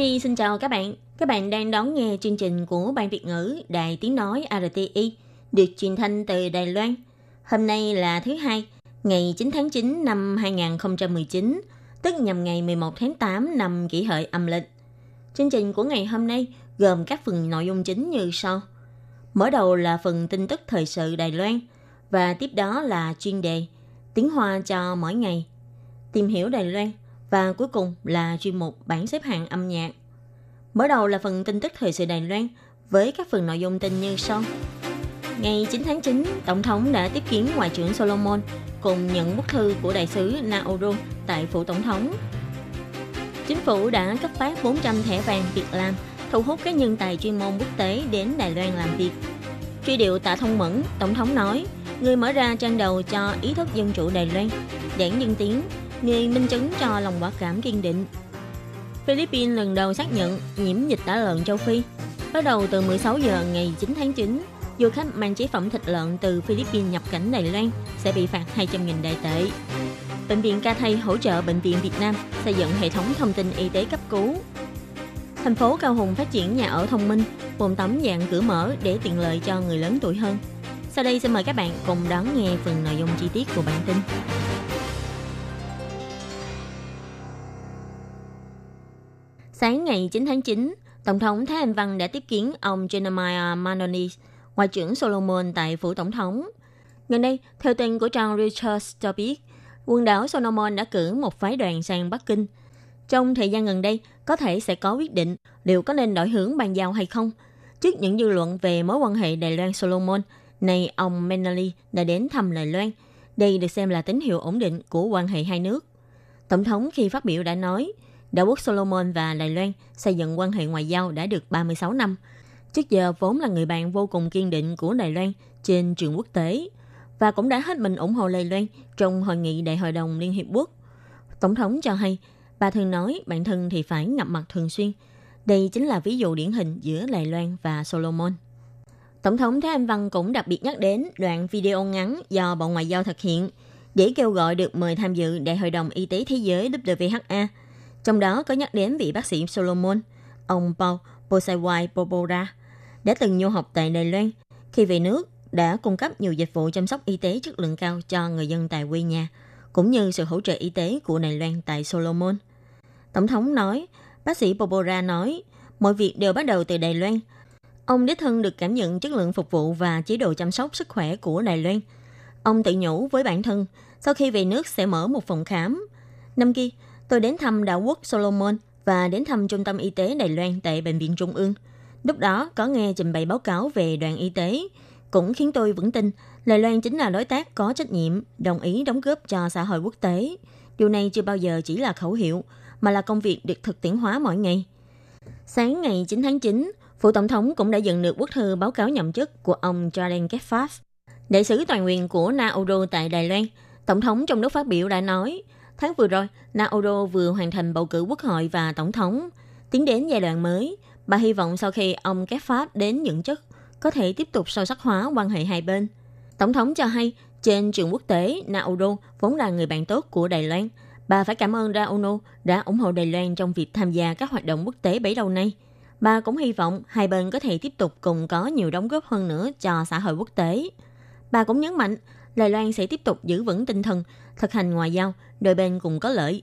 Nhi xin chào các bạn. Các bạn đang đón nghe chương trình của Ban Việt ngữ Đài Tiếng Nói RTI được truyền thanh từ Đài Loan. Hôm nay là thứ hai, ngày 9 tháng 9 năm 2019, tức nhằm ngày 11 tháng 8 năm kỷ hợi âm lịch. Chương trình của ngày hôm nay gồm các phần nội dung chính như sau. Mở đầu là phần tin tức thời sự Đài Loan và tiếp đó là chuyên đề Tiếng Hoa cho mỗi ngày, tìm hiểu Đài Loan và cuối cùng là chuyên mục bảng xếp hạng âm nhạc. Mở đầu là phần tin tức thời sự Đài Loan với các phần nội dung tin như sau. Ngày 9 tháng 9, Tổng thống đã tiếp kiến Ngoại trưởng Solomon cùng nhận bức thư của đại sứ Nauru tại phủ Tổng thống. Chính phủ đã cấp phát 400 thẻ vàng việc làm, thu hút các nhân tài chuyên môn quốc tế đến Đài Loan làm việc. Truy điệu tạ thông mẫn, Tổng thống nói, người mở ra trang đầu cho ý thức dân chủ Đài Loan, đảng dân tiến, người minh chứng cho lòng quả cảm kiên định. Philippines lần đầu xác nhận nhiễm dịch tả lợn châu Phi. Bắt đầu từ 16 giờ ngày 9 tháng 9, du khách mang chế phẩm thịt lợn từ Philippines nhập cảnh Đài Loan sẽ bị phạt 200.000 đại tệ. Bệnh viện Ca Thay hỗ trợ Bệnh viện Việt Nam xây dựng hệ thống thông tin y tế cấp cứu. Thành phố Cao Hùng phát triển nhà ở thông minh, bồn tắm dạng cửa mở để tiện lợi cho người lớn tuổi hơn. Sau đây xin mời các bạn cùng đón nghe phần nội dung chi tiết của bản tin. Sáng ngày 9 tháng 9, Tổng thống Thái Anh Văn đã tiếp kiến ông Jeremiah Manonis, Ngoại trưởng Solomon tại phủ Tổng thống. Gần đây, theo tin của trang Reuters cho biết, quần đảo Solomon đã cử một phái đoàn sang Bắc Kinh. Trong thời gian gần đây, có thể sẽ có quyết định liệu có nên đổi hướng bàn giao hay không. Trước những dư luận về mối quan hệ Đài Loan Solomon, này ông Manoni đã đến thăm Đài Loan. Đây được xem là tín hiệu ổn định của quan hệ hai nước. Tổng thống khi phát biểu đã nói, Đảo quốc Solomon và Đài Loan xây dựng quan hệ ngoại giao đã được 36 năm. Trước giờ vốn là người bạn vô cùng kiên định của Đài Loan trên trường quốc tế và cũng đã hết mình ủng hộ Đài Loan trong hội nghị Đại hội đồng Liên Hiệp Quốc. Tổng thống cho hay, bà thường nói bản thân thì phải ngập mặt thường xuyên. Đây chính là ví dụ điển hình giữa Đài Loan và Solomon. Tổng thống Thái Anh Văn cũng đặc biệt nhắc đến đoạn video ngắn do Bộ Ngoại giao thực hiện để kêu gọi được mời tham dự Đại hội đồng Y tế Thế giới WHA – trong đó có nhắc đến vị bác sĩ Solomon, ông Paul Posaiwai Popora, đã từng du học tại Đài Loan. Khi về nước, đã cung cấp nhiều dịch vụ chăm sóc y tế chất lượng cao cho người dân tại quê nhà, cũng như sự hỗ trợ y tế của Đài Loan tại Solomon. Tổng thống nói, bác sĩ Popora nói, mọi việc đều bắt đầu từ Đài Loan. Ông đích thân được cảm nhận chất lượng phục vụ và chế độ chăm sóc sức khỏe của Đài Loan. Ông tự nhủ với bản thân, sau khi về nước sẽ mở một phòng khám. Năm kia, Tôi đến thăm đảo quốc Solomon và đến thăm trung tâm y tế Đài Loan tại Bệnh viện Trung ương. Lúc đó có nghe trình bày báo cáo về đoàn y tế, cũng khiến tôi vững tin Đài Loan chính là đối tác có trách nhiệm, đồng ý đóng góp cho xã hội quốc tế. Điều này chưa bao giờ chỉ là khẩu hiệu, mà là công việc được thực tiễn hóa mỗi ngày. Sáng ngày 9 tháng 9, Phủ Tổng thống cũng đã nhận được bức thư báo cáo nhậm chức của ông Jordan Kefas, đại sứ toàn quyền của Nauru tại Đài Loan. Tổng thống trong lúc phát biểu đã nói, Tháng vừa rồi, Nauru vừa hoàn thành bầu cử quốc hội và tổng thống. Tiến đến giai đoạn mới, bà hy vọng sau khi ông Kép Pháp đến nhận chức, có thể tiếp tục sâu sắc hóa quan hệ hai bên. Tổng thống cho hay, trên trường quốc tế, Nauru vốn là người bạn tốt của Đài Loan. Bà phải cảm ơn Rauno đã ủng hộ Đài Loan trong việc tham gia các hoạt động quốc tế bấy lâu nay. Bà cũng hy vọng hai bên có thể tiếp tục cùng có nhiều đóng góp hơn nữa cho xã hội quốc tế. Bà cũng nhấn mạnh, Đài Loan sẽ tiếp tục giữ vững tinh thần, thực hành ngoại giao, đôi bên cùng có lợi.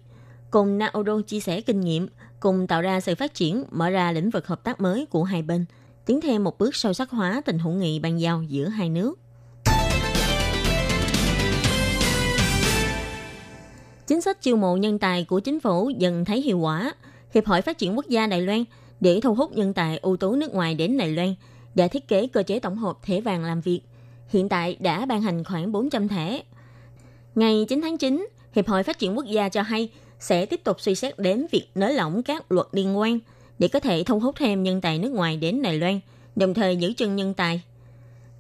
Cùng Nauru chia sẻ kinh nghiệm, cùng tạo ra sự phát triển, mở ra lĩnh vực hợp tác mới của hai bên, tiến thêm một bước sâu sắc hóa tình hữu nghị ban giao giữa hai nước. Chính sách chiêu mộ nhân tài của chính phủ dần thấy hiệu quả. Hiệp hội Phát triển Quốc gia Đài Loan để thu hút nhân tài ưu tú nước ngoài đến Đài Loan đã thiết kế cơ chế tổng hợp thẻ vàng làm việc. Hiện tại đã ban hành khoảng 400 thẻ. Ngày 9 tháng 9, Hiệp hội Phát triển Quốc gia cho hay sẽ tiếp tục suy xét đến việc nới lỏng các luật liên quan, để có thể thu hút thêm nhân tài nước ngoài đến Đài Loan, đồng thời giữ chân nhân tài.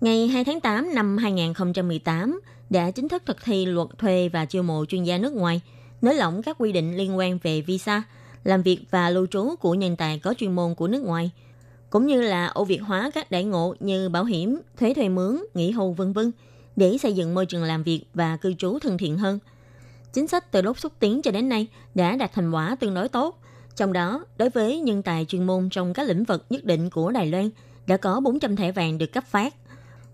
Ngày 2 tháng 8 năm 2018 đã chính thức thực thi luật thuê và chiêu mộ chuyên gia nước ngoài, nới lỏng các quy định liên quan về visa, làm việc và lưu trú của nhân tài có chuyên môn của nước ngoài, cũng như là ưu việt hóa các đại ngộ như bảo hiểm, thuế thuê mướn, nghỉ hưu vân vân để xây dựng môi trường làm việc và cư trú thân thiện hơn. Chính sách từ lúc xúc tiến cho đến nay đã đạt thành quả tương đối tốt. Trong đó, đối với nhân tài chuyên môn trong các lĩnh vực nhất định của Đài Loan, đã có 400 thẻ vàng được cấp phát.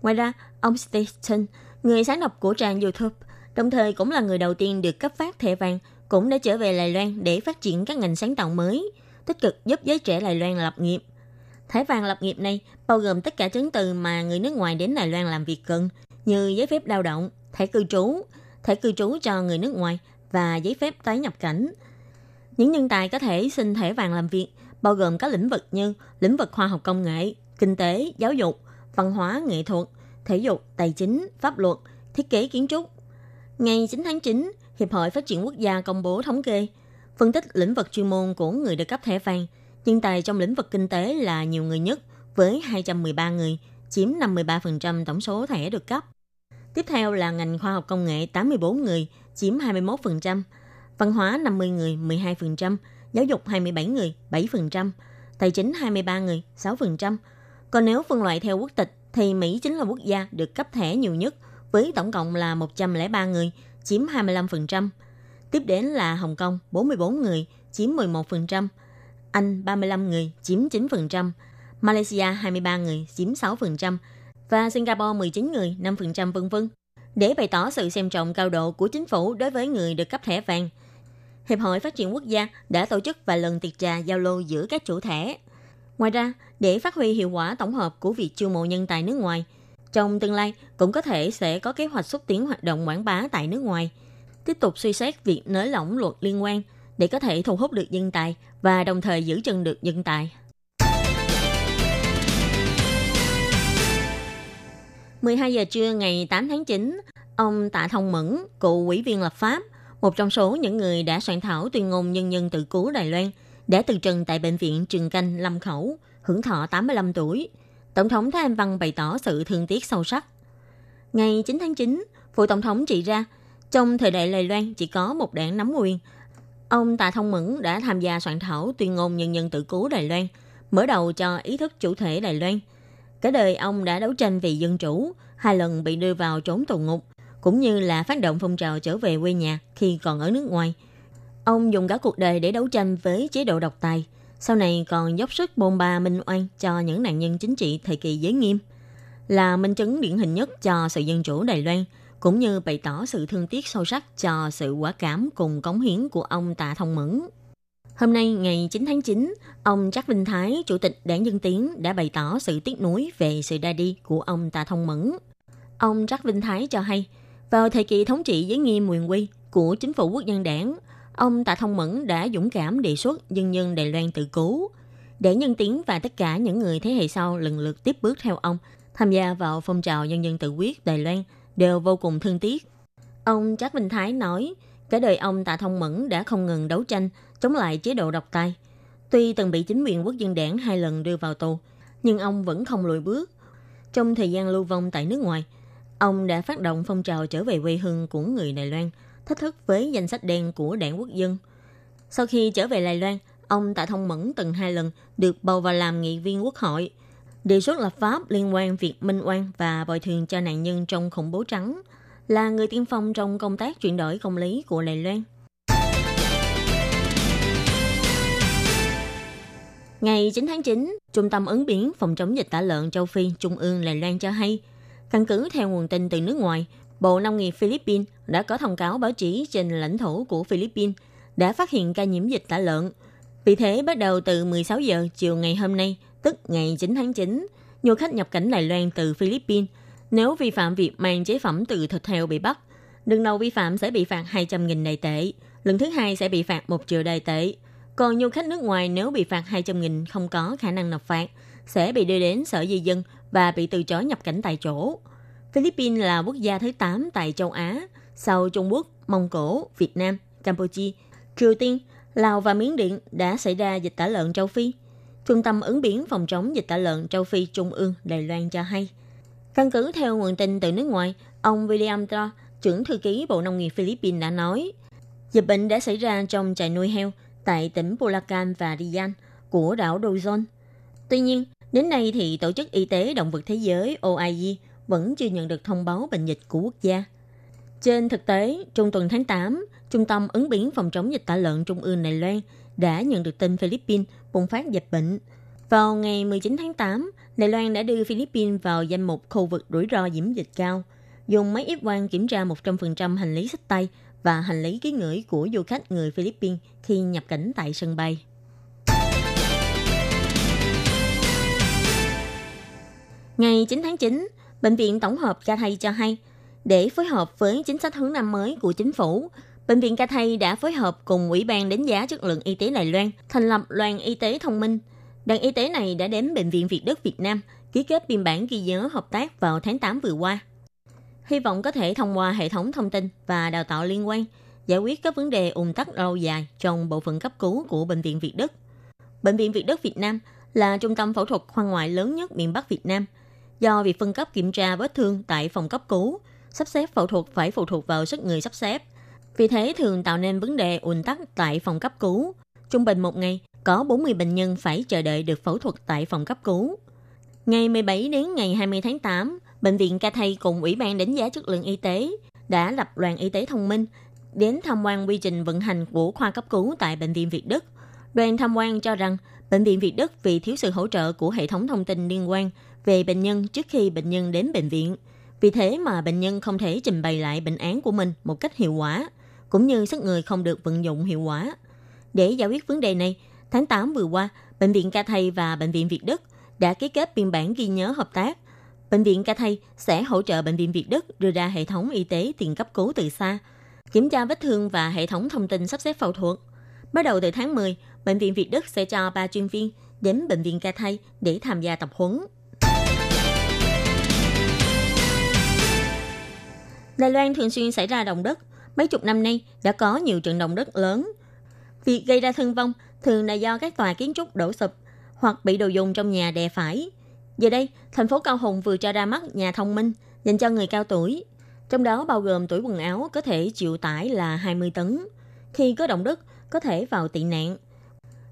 Ngoài ra, ông Stetson, người sáng lập của trang YouTube, đồng thời cũng là người đầu tiên được cấp phát thẻ vàng, cũng đã trở về Đài Loan để phát triển các ngành sáng tạo mới, tích cực giúp giới trẻ Đài Loan lập nghiệp. Thẻ vàng lập nghiệp này bao gồm tất cả chứng từ mà người nước ngoài đến Đài Loan làm việc cần, như giấy phép lao động, thẻ cư trú, thẻ cư trú cho người nước ngoài và giấy phép tái nhập cảnh. Những nhân tài có thể xin thẻ vàng làm việc bao gồm các lĩnh vực như lĩnh vực khoa học công nghệ, kinh tế, giáo dục, văn hóa, nghệ thuật, thể dục, tài chính, pháp luật, thiết kế kiến trúc. Ngày 9 tháng 9, Hiệp hội Phát triển Quốc gia công bố thống kê, phân tích lĩnh vực chuyên môn của người được cấp thẻ vàng. Nhân tài trong lĩnh vực kinh tế là nhiều người nhất với 213 người, chiếm 53% tổng số thẻ được cấp. Tiếp theo là ngành khoa học công nghệ 84 người, chiếm 21%, văn hóa 50 người, 12%, giáo dục 27 người, 7%, tài chính 23 người, 6%. Còn nếu phân loại theo quốc tịch thì Mỹ chính là quốc gia được cấp thẻ nhiều nhất với tổng cộng là 103 người, chiếm 25%. Tiếp đến là Hồng Kông 44 người, chiếm 11%, Anh 35 người, chiếm 9%, Malaysia 23 người, chiếm 6%, và Singapore 19 người, 5% vân vân. Để bày tỏ sự xem trọng cao độ của chính phủ đối với người được cấp thẻ vàng, Hiệp hội Phát triển Quốc gia đã tổ chức vài lần tiệc trà giao lưu giữa các chủ thẻ. Ngoài ra, để phát huy hiệu quả tổng hợp của việc chiêu mộ nhân tài nước ngoài, trong tương lai cũng có thể sẽ có kế hoạch xúc tiến hoạt động quảng bá tại nước ngoài, tiếp tục suy xét việc nới lỏng luật liên quan để có thể thu hút được nhân tài và đồng thời giữ chân được nhân tài. 12 giờ trưa ngày 8 tháng 9, ông Tạ Thông Mẫn, cựu ủy viên lập pháp, một trong số những người đã soạn thảo tuyên ngôn nhân dân tự cứu Đài Loan, đã từ trần tại bệnh viện Trường Canh, Lâm Khẩu, hưởng thọ 85 tuổi. Tổng thống Thái Anh Văn bày tỏ sự thương tiếc sâu sắc. Ngày 9 tháng 9, phụ tổng thống chỉ ra, trong thời đại Đài Loan chỉ có một đảng nắm quyền. Ông Tạ Thông Mẫn đã tham gia soạn thảo tuyên ngôn nhân dân tự cứu Đài Loan, mở đầu cho ý thức chủ thể Đài Loan – Cả đời ông đã đấu tranh vì dân chủ, hai lần bị đưa vào trốn tù ngục, cũng như là phát động phong trào trở về quê nhà khi còn ở nước ngoài. Ông dùng cả cuộc đời để đấu tranh với chế độ độc tài, sau này còn dốc sức bôn ba minh oan cho những nạn nhân chính trị thời kỳ giới nghiêm, là minh chứng điển hình nhất cho sự dân chủ Đài Loan, cũng như bày tỏ sự thương tiếc sâu sắc cho sự quả cảm cùng cống hiến của ông Tạ Thông Mẫn. Hôm nay ngày 9 tháng 9, ông Trác Vinh Thái, Chủ tịch Đảng Dân Tiến đã bày tỏ sự tiếc nuối về sự ra đi của ông Tạ Thông Mẫn. Ông Trác Vinh Thái cho hay, vào thời kỳ thống trị giới nghiêm quyền quy của chính phủ quốc dân đảng, ông Tạ Thông Mẫn đã dũng cảm đề xuất dân nhân Đài Loan tự cứu. Đảng Nhân Tiến và tất cả những người thế hệ sau lần lượt tiếp bước theo ông, tham gia vào phong trào dân dân tự quyết Đài Loan đều vô cùng thương tiếc. Ông Trác Vinh Thái nói, Cả đời ông Tạ Thông Mẫn đã không ngừng đấu tranh chống lại chế độ độc tài. Tuy từng bị chính quyền quốc dân đảng hai lần đưa vào tù, nhưng ông vẫn không lùi bước. Trong thời gian lưu vong tại nước ngoài, ông đã phát động phong trào trở về quê hương của người Đài Loan, thách thức với danh sách đen của đảng quốc dân. Sau khi trở về Đài Loan, ông Tạ Thông Mẫn từng hai lần được bầu vào làm nghị viên quốc hội, đề xuất lập pháp liên quan việc minh oan và bồi thường cho nạn nhân trong khủng bố trắng – là người tiên phong trong công tác chuyển đổi công lý của Đài Loan. Ngày 9 tháng 9, Trung tâm ứng biến phòng chống dịch tả lợn châu Phi Trung ương Đài Loan cho hay, căn cứ theo nguồn tin từ nước ngoài, Bộ Nông nghiệp Philippines đã có thông cáo báo chí trên lãnh thổ của Philippines đã phát hiện ca nhiễm dịch tả lợn. Vì thế, bắt đầu từ 16 giờ chiều ngày hôm nay, tức ngày 9 tháng 9, nhiều khách nhập cảnh Đài Loan từ Philippines – nếu vi phạm việc mang chế phẩm từ thịt heo bị bắt, lần đầu vi phạm sẽ bị phạt 200.000 đài tệ, lần thứ hai sẽ bị phạt 1 triệu đài tệ. Còn du khách nước ngoài nếu bị phạt 200.000 không có khả năng nộp phạt, sẽ bị đưa đến sở di dân và bị từ chối nhập cảnh tại chỗ. Philippines là quốc gia thứ 8 tại châu Á, sau Trung Quốc, Mông Cổ, Việt Nam, Campuchia, Triều Tiên, Lào và Miến Điện đã xảy ra dịch tả lợn châu Phi. Trung tâm ứng biến phòng chống dịch tả lợn châu Phi Trung ương Đài Loan cho hay. Căn cứ theo nguồn tin từ nước ngoài, ông William Tro, trưởng thư ký Bộ Nông nghiệp Philippines đã nói, dịch bệnh đã xảy ra trong trại nuôi heo tại tỉnh Bulacan và Rian của đảo Luzon. Tuy nhiên, đến nay thì Tổ chức Y tế Động vật Thế giới OIE vẫn chưa nhận được thông báo bệnh dịch của quốc gia. Trên thực tế, trong tuần tháng 8, Trung tâm ứng biến phòng chống dịch tả lợn Trung ương Đài Loan đã nhận được tin Philippines bùng phát dịch bệnh. Vào ngày 19 tháng 8, Đài Loan đã đưa Philippines vào danh mục khu vực rủi ro nhiễm dịch cao, dùng máy ít quang kiểm tra 100% hành lý sách tay và hành lý ký gửi của du khách người Philippines khi nhập cảnh tại sân bay. Ngày 9 tháng 9, Bệnh viện Tổng hợp Ca Thay cho hay, để phối hợp với chính sách hướng năm mới của chính phủ, Bệnh viện Ca Thay đã phối hợp cùng Ủy ban đánh giá chất lượng y tế Đài Loan thành lập đoàn y tế thông minh. Đoàn y tế này đã đến Bệnh viện Việt Đức Việt Nam ký kết biên bản ghi nhớ hợp tác vào tháng 8 vừa qua. Hy vọng có thể thông qua hệ thống thông tin và đào tạo liên quan, giải quyết các vấn đề ùn tắc lâu dài trong bộ phận cấp cứu của Bệnh viện Việt Đức. Bệnh viện Việt Đức Việt Nam là trung tâm phẫu thuật khoa ngoại lớn nhất miền Bắc Việt Nam. Do việc phân cấp kiểm tra vết thương tại phòng cấp cứu, sắp xếp phẫu thuật phải phụ thuộc vào sức người sắp xếp. Vì thế thường tạo nên vấn đề ùn tắc tại phòng cấp cứu. Trung bình một ngày có 40 bệnh nhân phải chờ đợi được phẫu thuật tại phòng cấp cứu. Ngày 17 đến ngày 20 tháng 8, Bệnh viện Ca Thay cùng Ủy ban đánh giá chất lượng y tế đã lập đoàn y tế thông minh đến tham quan quy trình vận hành của khoa cấp cứu tại Bệnh viện Việt Đức. Đoàn tham quan cho rằng Bệnh viện Việt Đức vì thiếu sự hỗ trợ của hệ thống thông tin liên quan về bệnh nhân trước khi bệnh nhân đến bệnh viện. Vì thế mà bệnh nhân không thể trình bày lại bệnh án của mình một cách hiệu quả, cũng như sức người không được vận dụng hiệu quả. Để giải quyết vấn đề này, tháng 8 vừa qua, Bệnh viện Ca Thay và Bệnh viện Việt Đức đã ký kết biên bản ghi nhớ hợp tác. Bệnh viện Ca Thay sẽ hỗ trợ Bệnh viện Việt Đức đưa ra hệ thống y tế tiền cấp cứu từ xa, kiểm tra vết thương và hệ thống thông tin sắp xếp phẫu thuật. Bắt đầu từ tháng 10, Bệnh viện Việt Đức sẽ cho 3 chuyên viên đến Bệnh viện Ca Thay để tham gia tập huấn. Đài Loan thường xuyên xảy ra động đất. Mấy chục năm nay đã có nhiều trận động đất lớn. Việc gây ra thương vong thường là do các tòa kiến trúc đổ sụp hoặc bị đồ dùng trong nhà đè phải. Giờ đây, thành phố Cao Hùng vừa cho ra mắt nhà thông minh dành cho người cao tuổi. Trong đó bao gồm tuổi quần áo có thể chịu tải là 20 tấn. Khi có động đất, có thể vào tị nạn.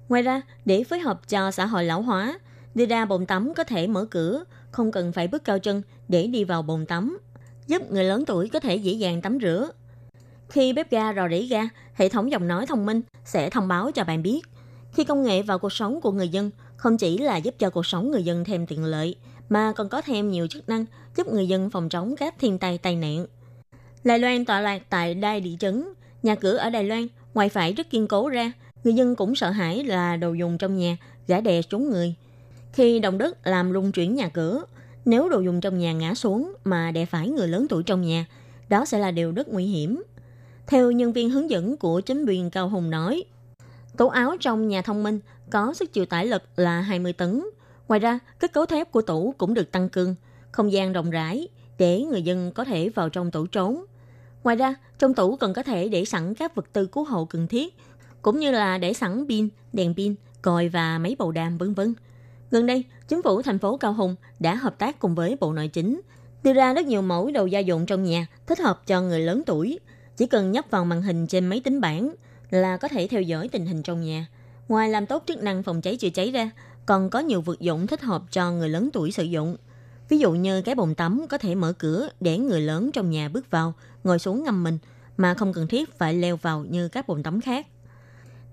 Ngoài ra, để phối hợp cho xã hội lão hóa, đưa ra bồn tắm có thể mở cửa, không cần phải bước cao chân để đi vào bồn tắm, giúp người lớn tuổi có thể dễ dàng tắm rửa. Khi bếp ga rò rỉ ga, hệ thống giọng nói thông minh sẽ thông báo cho bạn biết. Khi công nghệ vào cuộc sống của người dân, không chỉ là giúp cho cuộc sống người dân thêm tiện lợi, mà còn có thêm nhiều chức năng giúp người dân phòng chống các thiên tai tai nạn. Đài Loan tọa lạc tại đai địa chấn, nhà cửa ở Đài Loan ngoài phải rất kiên cố ra, người dân cũng sợ hãi là đồ dùng trong nhà gã đè trúng người. Khi động đất làm rung chuyển nhà cửa, nếu đồ dùng trong nhà ngã xuống mà đè phải người lớn tuổi trong nhà, đó sẽ là điều rất nguy hiểm. Theo nhân viên hướng dẫn của chính quyền Cao Hùng nói, tủ áo trong nhà thông minh có sức chịu tải lực là 20 tấn. Ngoài ra, kết cấu thép của tủ cũng được tăng cường, không gian rộng rãi để người dân có thể vào trong tủ trốn. Ngoài ra, trong tủ còn có thể để sẵn các vật tư cứu hộ cần thiết, cũng như là để sẵn pin, đèn pin, còi và máy bầu đàm vân vân. Gần đây, chính phủ thành phố Cao Hùng đã hợp tác cùng với Bộ Nội chính đưa ra rất nhiều mẫu đồ gia dụng trong nhà thích hợp cho người lớn tuổi. Chỉ cần nhấp vào màn hình trên máy tính bảng là có thể theo dõi tình hình trong nhà. Ngoài làm tốt chức năng phòng cháy chữa cháy ra, còn có nhiều vật dụng thích hợp cho người lớn tuổi sử dụng. Ví dụ như cái bồn tắm có thể mở cửa để người lớn trong nhà bước vào, ngồi xuống ngâm mình, mà không cần thiết phải leo vào như các bồn tắm khác.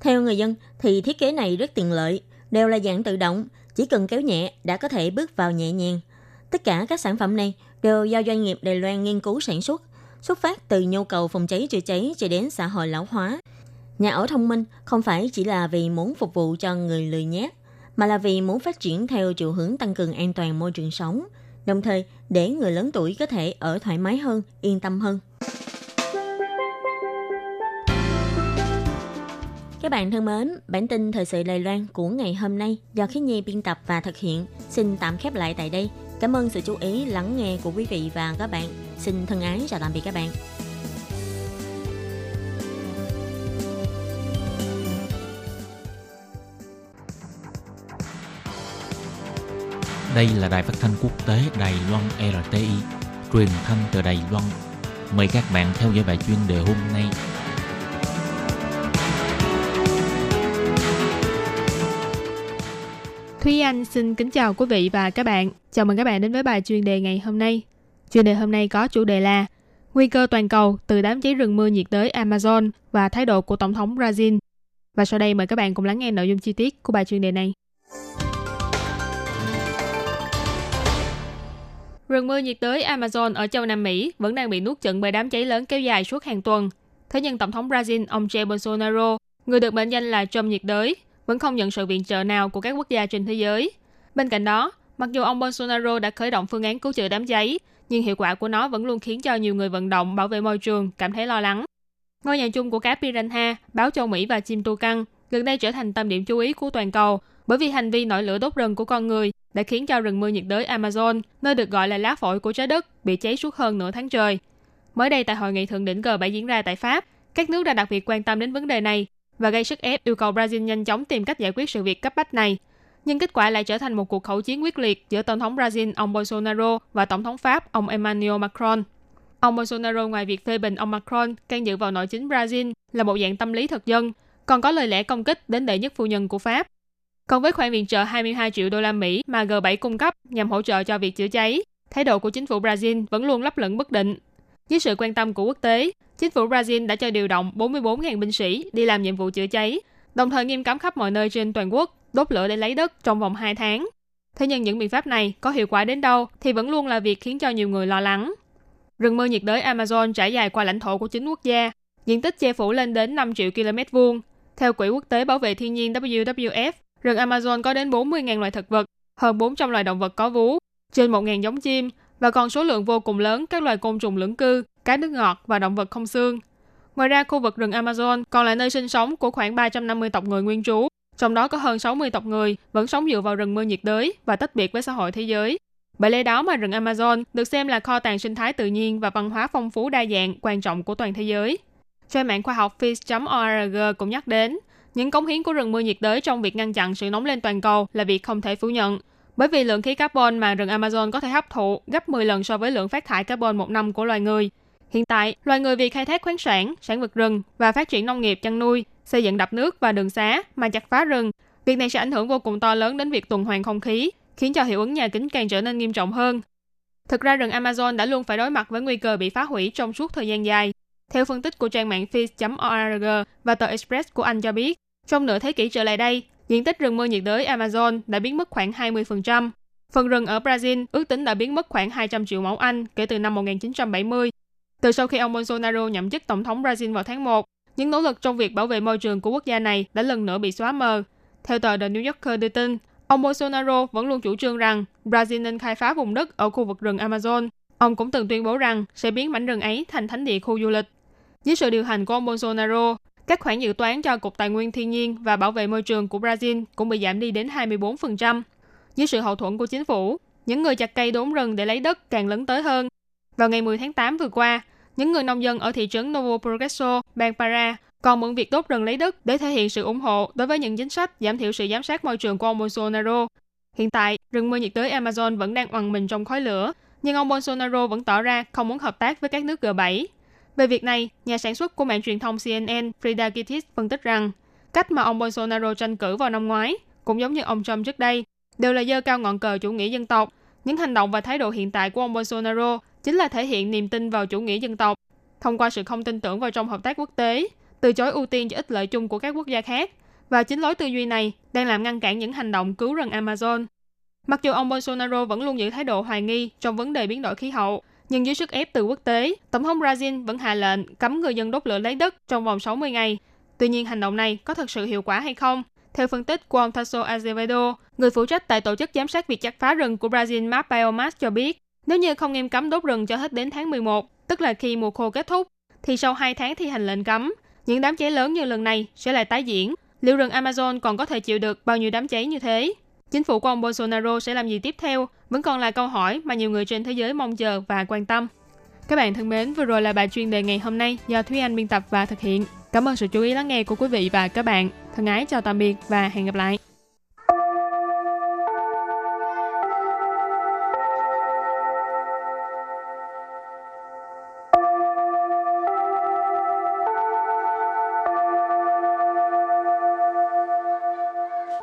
Theo người dân thì thiết kế này rất tiện lợi, đều là dạng tự động, chỉ cần kéo nhẹ đã có thể bước vào nhẹ nhàng. Tất cả các sản phẩm này đều do doanh nghiệp Đài Loan nghiên cứu sản xuất, xuất phát từ nhu cầu phòng cháy chữa cháy cho đến xã hội lão hóa. Nhà ở thông minh không phải chỉ là vì muốn phục vụ cho người lười nhác, mà là vì muốn phát triển theo chiều hướng tăng cường an toàn môi trường sống, đồng thời để người lớn tuổi có thể ở thoải mái hơn, yên tâm hơn. Các bạn thân mến, bản tin thời sự Đài Loan của ngày hôm nay do Khí Nhi biên tập và thực hiện xin tạm khép lại tại đây. Cảm ơn sự chú ý lắng nghe của quý vị và các bạn. Xin thân ái chào tạm biệt các bạn. Đây là đài phát thanh quốc tế Đài Loan RTI, truyền thanh từ Đài Loan. Mời các bạn theo dõi bài chuyên đề hôm nay. Thúy Anh xin kính chào quý vị và các bạn. Chào mừng các bạn đến với bài chuyên đề ngày hôm nay. Chuyên đề hôm nay có chủ đề là Nguy cơ toàn cầu từ đám cháy rừng mưa nhiệt đới Amazon và thái độ của Tổng thống Brazil. Và sau đây mời các bạn cùng lắng nghe nội dung chi tiết của bài chuyên đề này. Rừng mưa nhiệt đới Amazon ở châu Nam Mỹ vẫn đang bị nuốt chửng bởi đám cháy lớn kéo dài suốt hàng tuần. Thế nhưng Tổng thống Brazil ông Jair Bolsonaro, người được mệnh danh là Trump nhiệt đới, vẫn không nhận sự viện trợ nào của các quốc gia trên thế giới. Bên cạnh đó, mặc dù ông Bolsonaro đã khởi động phương án cứu chữa đám cháy, nhưng hiệu quả của nó vẫn luôn khiến cho nhiều người vận động bảo vệ môi trường cảm thấy lo lắng. Ngôi nhà chung của cá Piranha, báo châu Mỹ và chim tu căng gần đây trở thành tâm điểm chú ý của toàn cầu bởi vì hành vi nổi lửa đốt rừng của con người đã khiến cho rừng mưa nhiệt đới Amazon, nơi được gọi là lá phổi của trái đất, bị cháy suốt hơn nửa tháng trời. Mới đây tại hội nghị thượng đỉnh G7 diễn ra tại Pháp, các nước đã đặc biệt quan tâm đến vấn đề này và gây sức ép yêu cầu Brazil nhanh chóng tìm cách giải quyết sự việc cấp bách này. Nhưng kết quả lại trở thành một cuộc khẩu chiến quyết liệt giữa Tổng thống Brazil ông Bolsonaro và Tổng thống Pháp ông Emmanuel Macron. Ông Bolsonaro ngoài việc phê bình ông Macron can dự vào nội chính Brazil là một dạng tâm lý thực dân, còn có lời lẽ công kích đến đệ nhất phu nhân của Pháp. Còn với khoản viện trợ 22 triệu đô la Mỹ mà G7 cung cấp nhằm hỗ trợ cho việc chữa cháy, thái độ của chính phủ Brazil vẫn luôn lấp lửng bất định. dưới sự quan tâm của quốc tế, chính phủ Brazil đã cho điều động 44.000 binh sĩ đi làm nhiệm vụ chữa cháy, đồng thời nghiêm cấm khắp mọi nơi trên toàn quốc đốt lửa để lấy đất trong vòng 2 tháng. Thế nhưng những biện pháp này có hiệu quả đến đâu thì vẫn luôn là việc khiến cho nhiều người lo lắng. Rừng mưa nhiệt đới Amazon trải dài qua lãnh thổ của chính quốc gia, diện tích che phủ lên đến 5 triệu km vuông. Theo Quỹ Quốc tế Bảo vệ Thiên nhiên WWF, rừng Amazon có đến 40.000 loài thực vật, hơn 400 loài động vật có vú, trên 1.000 giống chim và còn số lượng vô cùng lớn các loài côn trùng lưỡng cư, cá nước ngọt và động vật không xương. Ngoài ra, khu vực rừng Amazon còn là nơi sinh sống của khoảng 350 tộc người nguyên trú, trong đó có hơn 60 tộc người vẫn sống dựa vào rừng mưa nhiệt đới và tách biệt với xã hội thế giới. Bởi lẽ đó mà rừng Amazon được xem là kho tàng sinh thái tự nhiên và văn hóa phong phú đa dạng quan trọng của toàn thế giới. Trên mạng khoa học Fish.org cũng nhắc đến, những cống hiến của rừng mưa nhiệt đới trong việc ngăn chặn sự nóng lên toàn cầu là việc không thể phủ nhận. Bởi vì lượng khí carbon mà rừng Amazon có thể hấp thụ gấp 10 lần so với lượng phát thải carbon một năm của loài người. Hiện tại, loài người vì khai thác khoáng sản, sản vật rừng và phát triển nông nghiệp chăn nuôi, xây dựng đập nước và đường xá mà chặt phá rừng, việc này sẽ ảnh hưởng vô cùng to lớn đến việc tuần hoàn không khí, khiến cho hiệu ứng nhà kính càng trở nên nghiêm trọng hơn. Thực ra rừng Amazon đã luôn phải đối mặt với nguy cơ bị phá hủy trong suốt thời gian dài. Theo phân tích của trang mạng Fish.org và tờ Express của Anh cho biết, trong nửa thế kỷ trở lại đây, diện tích rừng mưa nhiệt đới Amazon đã biến mất khoảng 20%. Phần rừng ở Brazil ước tính đã biến mất khoảng 200 triệu mẫu Anh kể từ năm 1970. Từ sau khi ông Bolsonaro nhậm chức tổng thống Brazil vào tháng 1, những nỗ lực trong việc bảo vệ môi trường của quốc gia này đã lần nữa bị xóa mờ. Theo tờ The New Yorker đưa tin, ông Bolsonaro vẫn luôn chủ trương rằng Brazil nên khai phá vùng đất ở khu vực rừng Amazon. Ông cũng từng tuyên bố rằng sẽ biến mảnh rừng ấy thành thánh địa khu du lịch. Dưới sự điều hành của ông Bolsonaro, các khoản dự toán cho Cục Tài nguyên Thiên nhiên và Bảo vệ môi trường của Brazil cũng bị giảm đi đến 24%. Dưới sự hậu thuẫn của chính phủ, những người chặt cây đốn rừng để lấy đất càng lớn tới hơn. Vào ngày 10 tháng 8 vừa qua, những người nông dân ở thị trấn Novo Progresso, bang Para còn mượn việc đốt rừng lấy đất để thể hiện sự ủng hộ đối với những chính sách giảm thiểu sự giám sát môi trường của ông Bolsonaro. Hiện tại, rừng mưa nhiệt đới Amazon vẫn đang oằn mình trong khói lửa, nhưng ông Bolsonaro vẫn tỏ ra không muốn hợp tác với các nước G7. Về việc này, nhà sản xuất của mạng truyền thông CNN Frida Gittich phân tích rằng cách mà ông Bolsonaro tranh cử vào năm ngoái cũng giống như ông Trump trước đây, đều là dơ cao ngọn cờ chủ nghĩa dân tộc. Những hành động và thái độ hiện tại của ông Bolsonaro chính là thể hiện niềm tin vào chủ nghĩa dân tộc thông qua sự không tin tưởng vào trong hợp tác quốc tế, từ chối ưu tiên cho ích lợi chung của các quốc gia khác. Và chính lối tư duy này đang làm ngăn cản những hành động cứu rừng Amazon. Mặc dù ông Bolsonaro vẫn luôn giữ thái độ hoài nghi trong vấn đề biến đổi khí hậu, nhưng dưới sức ép từ quốc tế, Tổng thống Brazil vẫn hạ lệnh cấm người dân đốt lửa lấy đất trong vòng 60 ngày. Tuy nhiên hành động này có thật sự hiệu quả hay không? Theo phân tích của ông Tasso Azevedo, người phụ trách tại tổ chức giám sát việc chặt phá rừng của Brazil Map Biomass cho biết, nếu như không nghiêm cấm đốt rừng cho hết đến tháng 11, tức là khi mùa khô kết thúc, thì sau 2 tháng thi hành lệnh cấm, những đám cháy lớn như lần này sẽ lại tái diễn. Liệu rừng Amazon còn có thể chịu được bao nhiêu đám cháy như thế? Chính phủ của ông Bolsonaro sẽ làm gì tiếp theo vẫn còn là câu hỏi mà nhiều người trên thế giới mong chờ và quan tâm. Các bạn thân mến, vừa rồi là bài chuyên đề ngày hôm nay do Thúy Anh biên tập và thực hiện. Cảm ơn sự chú ý lắng nghe của quý vị và các bạn. Thân ái chào tạm biệt và hẹn gặp lại.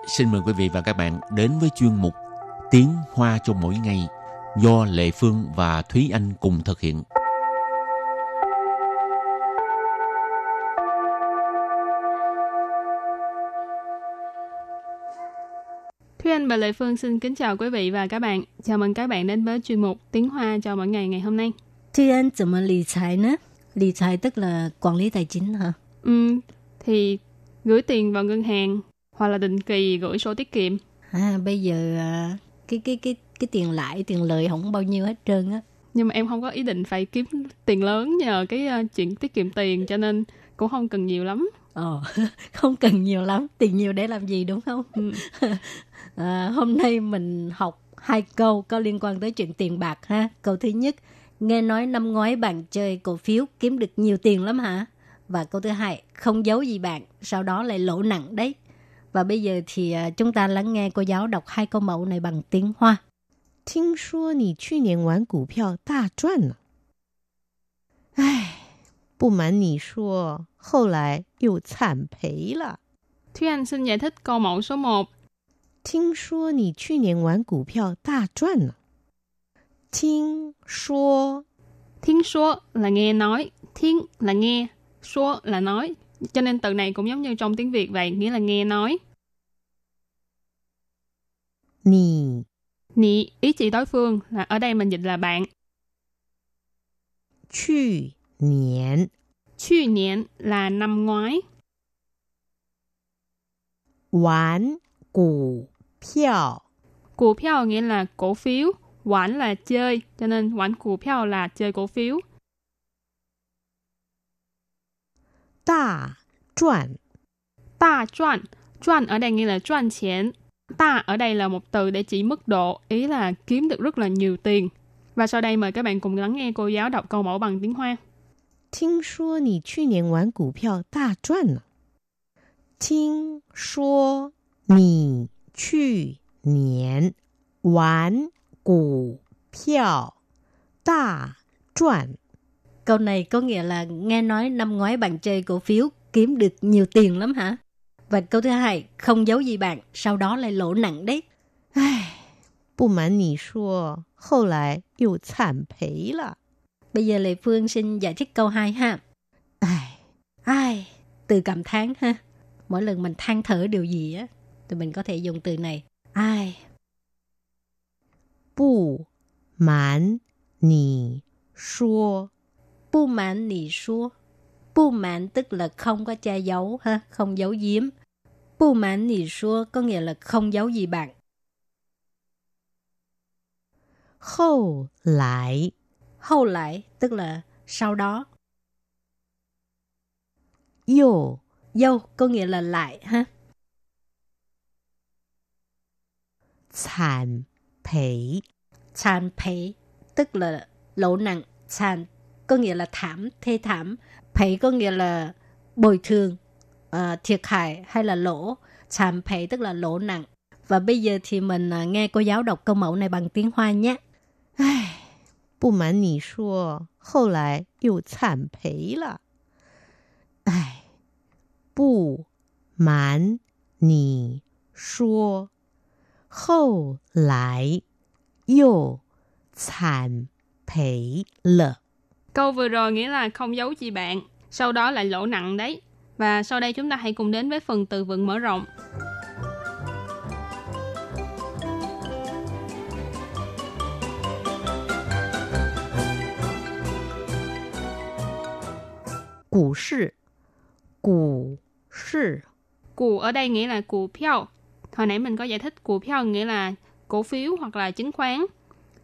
xin mời quý vị và các bạn đến với chuyên mục Tiếng Hoa cho mỗi ngày do Lệ Phương và Thúy Anh cùng thực hiện. Thúy Anh và Lệ Phương xin kính chào quý vị và các bạn. Chào mừng các bạn đến với chuyên mục Tiếng Hoa cho mỗi ngày ngày hôm nay. Thúy Anh 怎么理财呢? Lý财tức là quản lý tài chính hả? Ừ, thì gửi tiền vào ngân hàng hoặc là định kỳ gửi sổ tiết kiệm. À, bây giờ à, cái cái cái cái tiền lãi, tiền lợi không bao nhiêu hết trơn á. Nhưng mà em không có ý định phải kiếm tiền lớn nhờ cái uh, chuyện tiết kiệm tiền cho nên cũng không cần nhiều lắm. Ờ, không cần nhiều lắm, tiền nhiều để làm gì đúng không? Ừ. à, hôm nay mình học hai câu có liên quan tới chuyện tiền bạc ha. Câu thứ nhất, nghe nói năm ngoái bạn chơi cổ phiếu kiếm được nhiều tiền lắm hả? Và câu thứ hai, không giấu gì bạn, sau đó lại lỗ nặng đấy. Và bây giờ thì à, chúng ta lắng nghe cô giáo đọc hai câu mẫu này bằng tiếng Hoa. 听说你去年玩股票大赚了，唉，不瞒你说，后来又惨赔了。 Thúy Anh xin giải thích câu mẫu số 1. 听说你去年玩股票大赚了，听说 Thiên số là nghe nói, thiên là nghe, số là nói. cho nên từ này cũng giống như trong tiếng Việt vậy nghĩa là nghe nói. Nì. Nì ý chỉ đối phương là ở đây mình dịch là bạn. Chư niên chư niên là năm ngoái. Wán củ phiếu Củ phiếu nghĩa là cổ phiếu. Wán là chơi Cho nên wán củ phiếu là chơi cổ phiếu. 大赚 Ta赚,赚ở đây nghĩa là 赚钱. Ta ở đây là một từ để chỉ mức độ, ý là kiếm được rất là nhiều tiền. Và sau đây mời các bạn cùng lắng nghe cô giáo đọc câu mẫu bằng tiếng Hoa. 听说你去年玩股票大赚了。听说你去年玩股票大赚， Câu này có nghĩa là nghe nói năm ngoái bạn chơi cổ phiếu kiếm được nhiều tiền lắm hả? Và câu thứ hai, không giấu gì bạn, sau đó lại lỗ nặng đấy. 唉，不瞒你说，后来又惨赔了。 Bây giờ Lê Phương xin giải thích câu 2 ha. 唉， Ai? Từ cảm thán ha. Mỗi lần mình than thở điều gì á, thì mình có thể dùng từ này. Ai? 不瞒你说， bu mạn nì xua. bu mạn tức là không có che giấu, ha, không giấu giếm. bu mạn nì xua có nghĩa là không giấu gì bạn. Hậu lại Hậu lại tức là sau đó. Yêu Yêu có nghĩa là lại ha. Chàn phế Chàn phế tức là lỗ nặng. Chàn có nghĩa là thảm, thê thảm. Phế có nghĩa là bồi thường, ờ, thiệt hại hay là lỗ. Chàn phế tức là lỗ nặng. Và bây giờ thì mình à, nghe cô giáo đọc câu mẫu này bằng tiếng Hoa nhé. 唉，不瞒你说，后来又惨赔了。唉，不瞒你说，后来又惨赔了。 Câu vừa rồi nghĩa là không giấu gì bạn, sau đó lại lỗ nặng đấy. Và sau đây chúng ta hãy cùng đến với phần từ vựng mở rộng. Cổ thị Cổ thị Cổ ở đây nghĩa là cổ phiếu. Hồi nãy mình có giải thích cổ phiếu nghĩa là cổ phiếu hoặc là chứng khoán.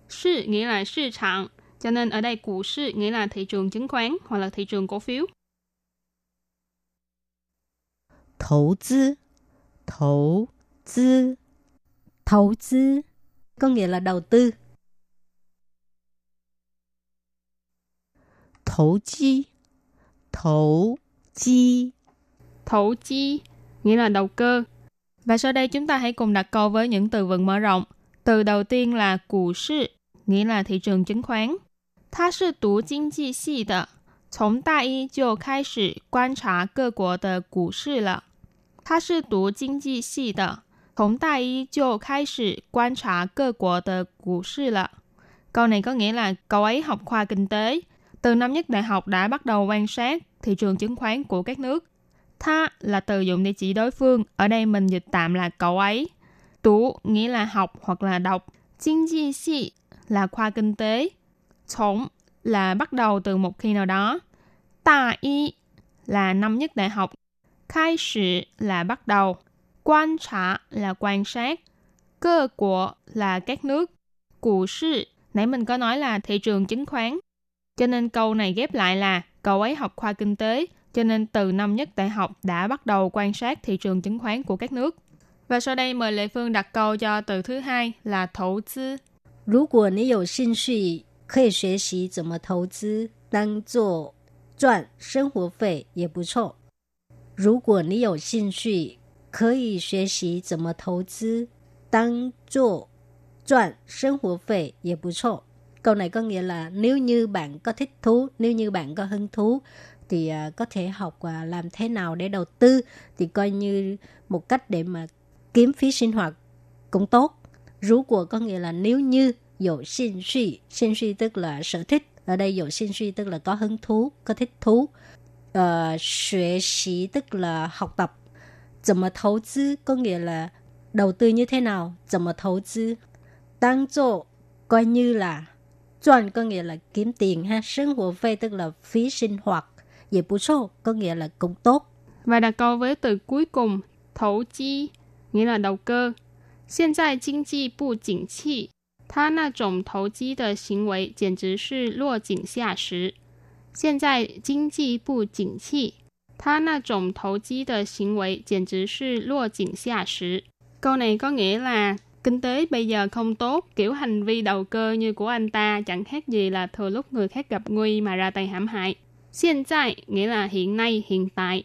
Sư nghĩa là thị trường cho nên ở đây cù sư nghĩa là thị trường chứng khoán hoặc là thị trường cổ phiếu. Thầu tư Thầu tư Thầu tư có nghĩa là đầu tư. Thầu chi Thầu chi Thầu chi nghĩa là đầu cơ. Và sau đây chúng ta hãy cùng đặt câu với những từ vựng mở rộng. Từ đầu tiên là cụ sư, nghĩa là thị trường chứng khoán. 他是读经济系的，从大一就开始观察各国的股市了。他是读经济系的， 从大一就开始观察各国的股市了。Câu này có nghĩa là cậu ấy học khoa kinh tế. Từ năm nhất đại học đã bắt đầu quan sát thị trường chứng khoán của các nước. Tha là từ dụng để chỉ đối phương. Ở đây mình dịch tạm là cậu ấy. Tú nghĩa là học hoặc là đọc. Kinh济系là khoa kinh tế. Chổng là bắt đầu từ một khi nào đó. Đa y là năm nhất đại học. Khai sử là bắt đầu. Quan trả là quan sát. Cơ của là các nước. Cụ sự, nãy mình có nói là thị trường chứng khoán. Cho nên câu này ghép lại là cậu ấy học khoa kinh tế, cho nên từ năm nhất đại học đã bắt đầu quan sát thị trường chứng khoán của các nước. Và sau đây mời Lệ Phương đặt câu cho từ thứ hai là投资。如果你有兴趣， 可以学习怎么投资，当做赚生活费也不错。如果你有兴趣，可以学习怎么投资，当做赚生活费也不错。Câu này có nghĩa là nếu như bạn có thích thú, nếu như bạn có hứng thú thì uh, có thể học uh, làm thế nào để đầu tư thì coi như một cách để mà kiếm phí sinh hoạt cũng tốt. Rú của có nghĩa là nếu như dụ sinh suy, sinh suy tức là sở thích. Ở đây dụ sinh suy tức là có hứng thú, có thích thú. Ờ, xuế xí tức là học tập.怎么投资 có nghĩa là đầu tư như thế nào, 怎么投资 Tăng做 coi như là Chuẩn có nghĩa là kiếm tiền ha, sinh hoạt phí tức là phí sinh hoạt, dễ bù sô có nghĩa là cũng tốt. Và đặt câu với từ cuối cùng, thấu chi, nghĩa là đầu cơ. 现在经济不景气， 他那种投机的行为简直是落井下石。现在经济不景气，他那种投机的行为简直是落井下石。Câu này có nghĩa là kinh tế bây giờ không tốt, kiểu hành vi đầu cơ như của anh ta chẳng khác gì là thừa lúc người khác gặp nguy mà ra tay hãm hại. Hiện tại nghĩa là hiện nay, hiện tại.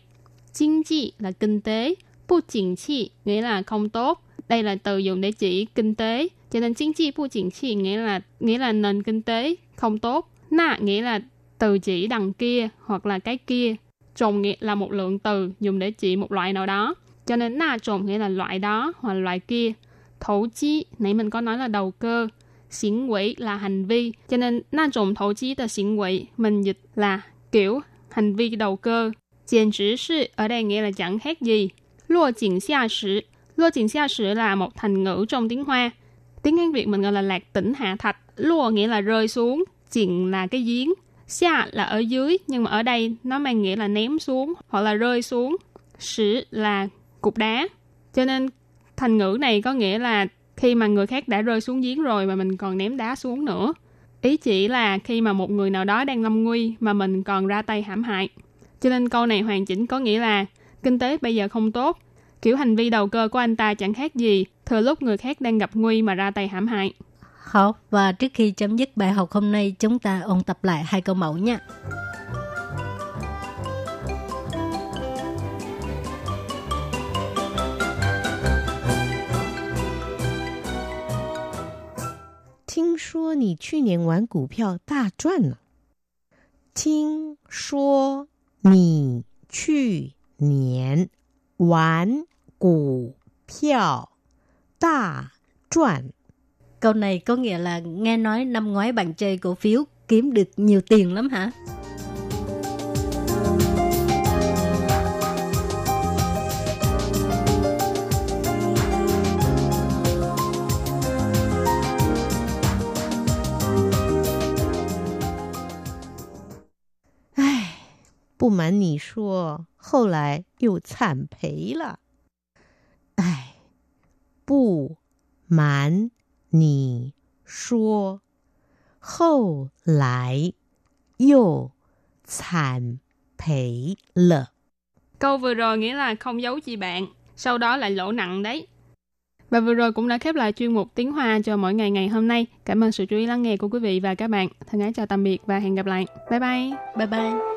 Kinh济là kinh tế, bu chỉnh chi nghĩa là không tốt. Đây là từ dùng để chỉ kinh tế, cho nên chính trị bu chính trị nghĩa là nghĩa là nền kinh tế không tốt. Na nghĩa là từ chỉ đằng kia hoặc là cái kia. Trồng nghĩa là một lượng từ dùng để chỉ một loại nào đó. Cho nên na trồng nghĩa là loại đó hoặc là loại kia. Thổ chi, nãy mình có nói là đầu cơ. Xỉn quỷ là hành vi. Cho nên na trồng thổ chi là xỉn quỷ. Mình dịch là kiểu hành vi đầu cơ. Giản chỉ sự ở đây nghĩa là chẳng khác gì. Lô chỉnh xa sử. Lô chỉnh xa sử là một thành ngữ trong tiếng Hoa. Tiếng Hán Việt mình gọi là lạc tỉnh hạ thạch. lùa nghĩa là rơi xuống. Chỉnh là cái giếng xa là ở dưới, nhưng mà ở đây nó mang nghĩa là ném xuống hoặc là rơi xuống. Sử là cục đá. Cho nên thành ngữ này có nghĩa là khi mà người khác đã rơi xuống giếng rồi mà mình còn ném đá xuống nữa. Ý chỉ là khi mà một người nào đó đang lâm nguy mà mình còn ra tay hãm hại. Cho nên câu này hoàn chỉnh có nghĩa là kinh tế bây giờ không tốt. Kiểu hành vi đầu cơ của anh ta chẳng khác gì thừa lúc người khác đang gặp nguy mà ra tay hãm hại. Học và trước khi chấm dứt bài học hôm nay chúng ta ôn tập lại hai câu mẫu nha.听说你去年玩股票大赚了。听说你去年玩股票 大赚 Câu này có nghĩa là nghe nói năm ngoái bạn chơi cổ phiếu kiếm được nhiều tiền lắm hả? Ai, 不瞒你说，后来又惨赔了。哎， 不瞒你说，后来又惨赔了。 Câu vừa rồi nghĩa là không giấu gì bạn, sau đó lại lỗ nặng đấy. Và vừa rồi cũng đã khép lại chuyên mục tiếng Hoa cho mỗi ngày ngày hôm nay. Cảm ơn sự chú ý lắng nghe của quý vị và các bạn. Thân ái chào tạm biệt và hẹn gặp lại. Bye bye! Bye bye!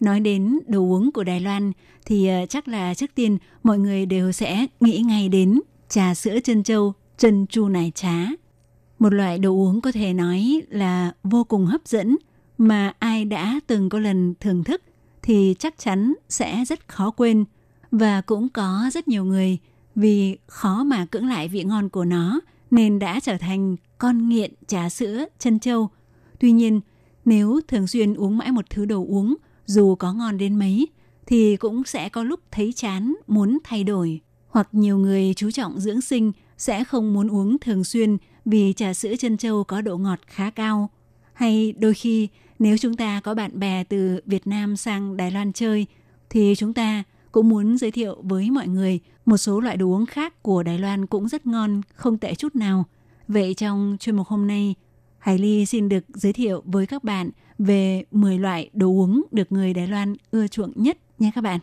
nói đến đồ uống của Đài Loan thì ờ, chắc là trước tiên mọi người đều sẽ nghĩ ngay đến trà sữa chân châu, chân chu nải trá. Một loại đồ uống có thể nói là vô cùng hấp dẫn mà ai đã từng có lần thưởng thức thì chắc chắn sẽ rất khó quên và cũng có rất nhiều người vì khó mà cưỡng lại vị ngon của nó nên đã trở thành con nghiện trà sữa chân châu. Tuy nhiên, nếu thường xuyên uống mãi một thứ đồ uống, dù có ngon đến mấy, thì cũng sẽ có lúc thấy chán, muốn thay đổi. Hoặc nhiều người chú trọng dưỡng sinh sẽ không muốn uống thường xuyên vì trà sữa chân châu có độ ngọt khá cao. Hay đôi khi, nếu chúng ta có bạn bè từ Việt Nam sang Đài Loan chơi, thì chúng ta cũng muốn giới thiệu với mọi người một số loại đồ uống khác của Đài Loan cũng rất ngon, không tệ chút nào. Vậy trong chuyên mục hôm nay, Hải Ly xin được giới thiệu với các bạn về 10 loại đồ uống được người Đài Loan ưa chuộng nhất nha các bạn.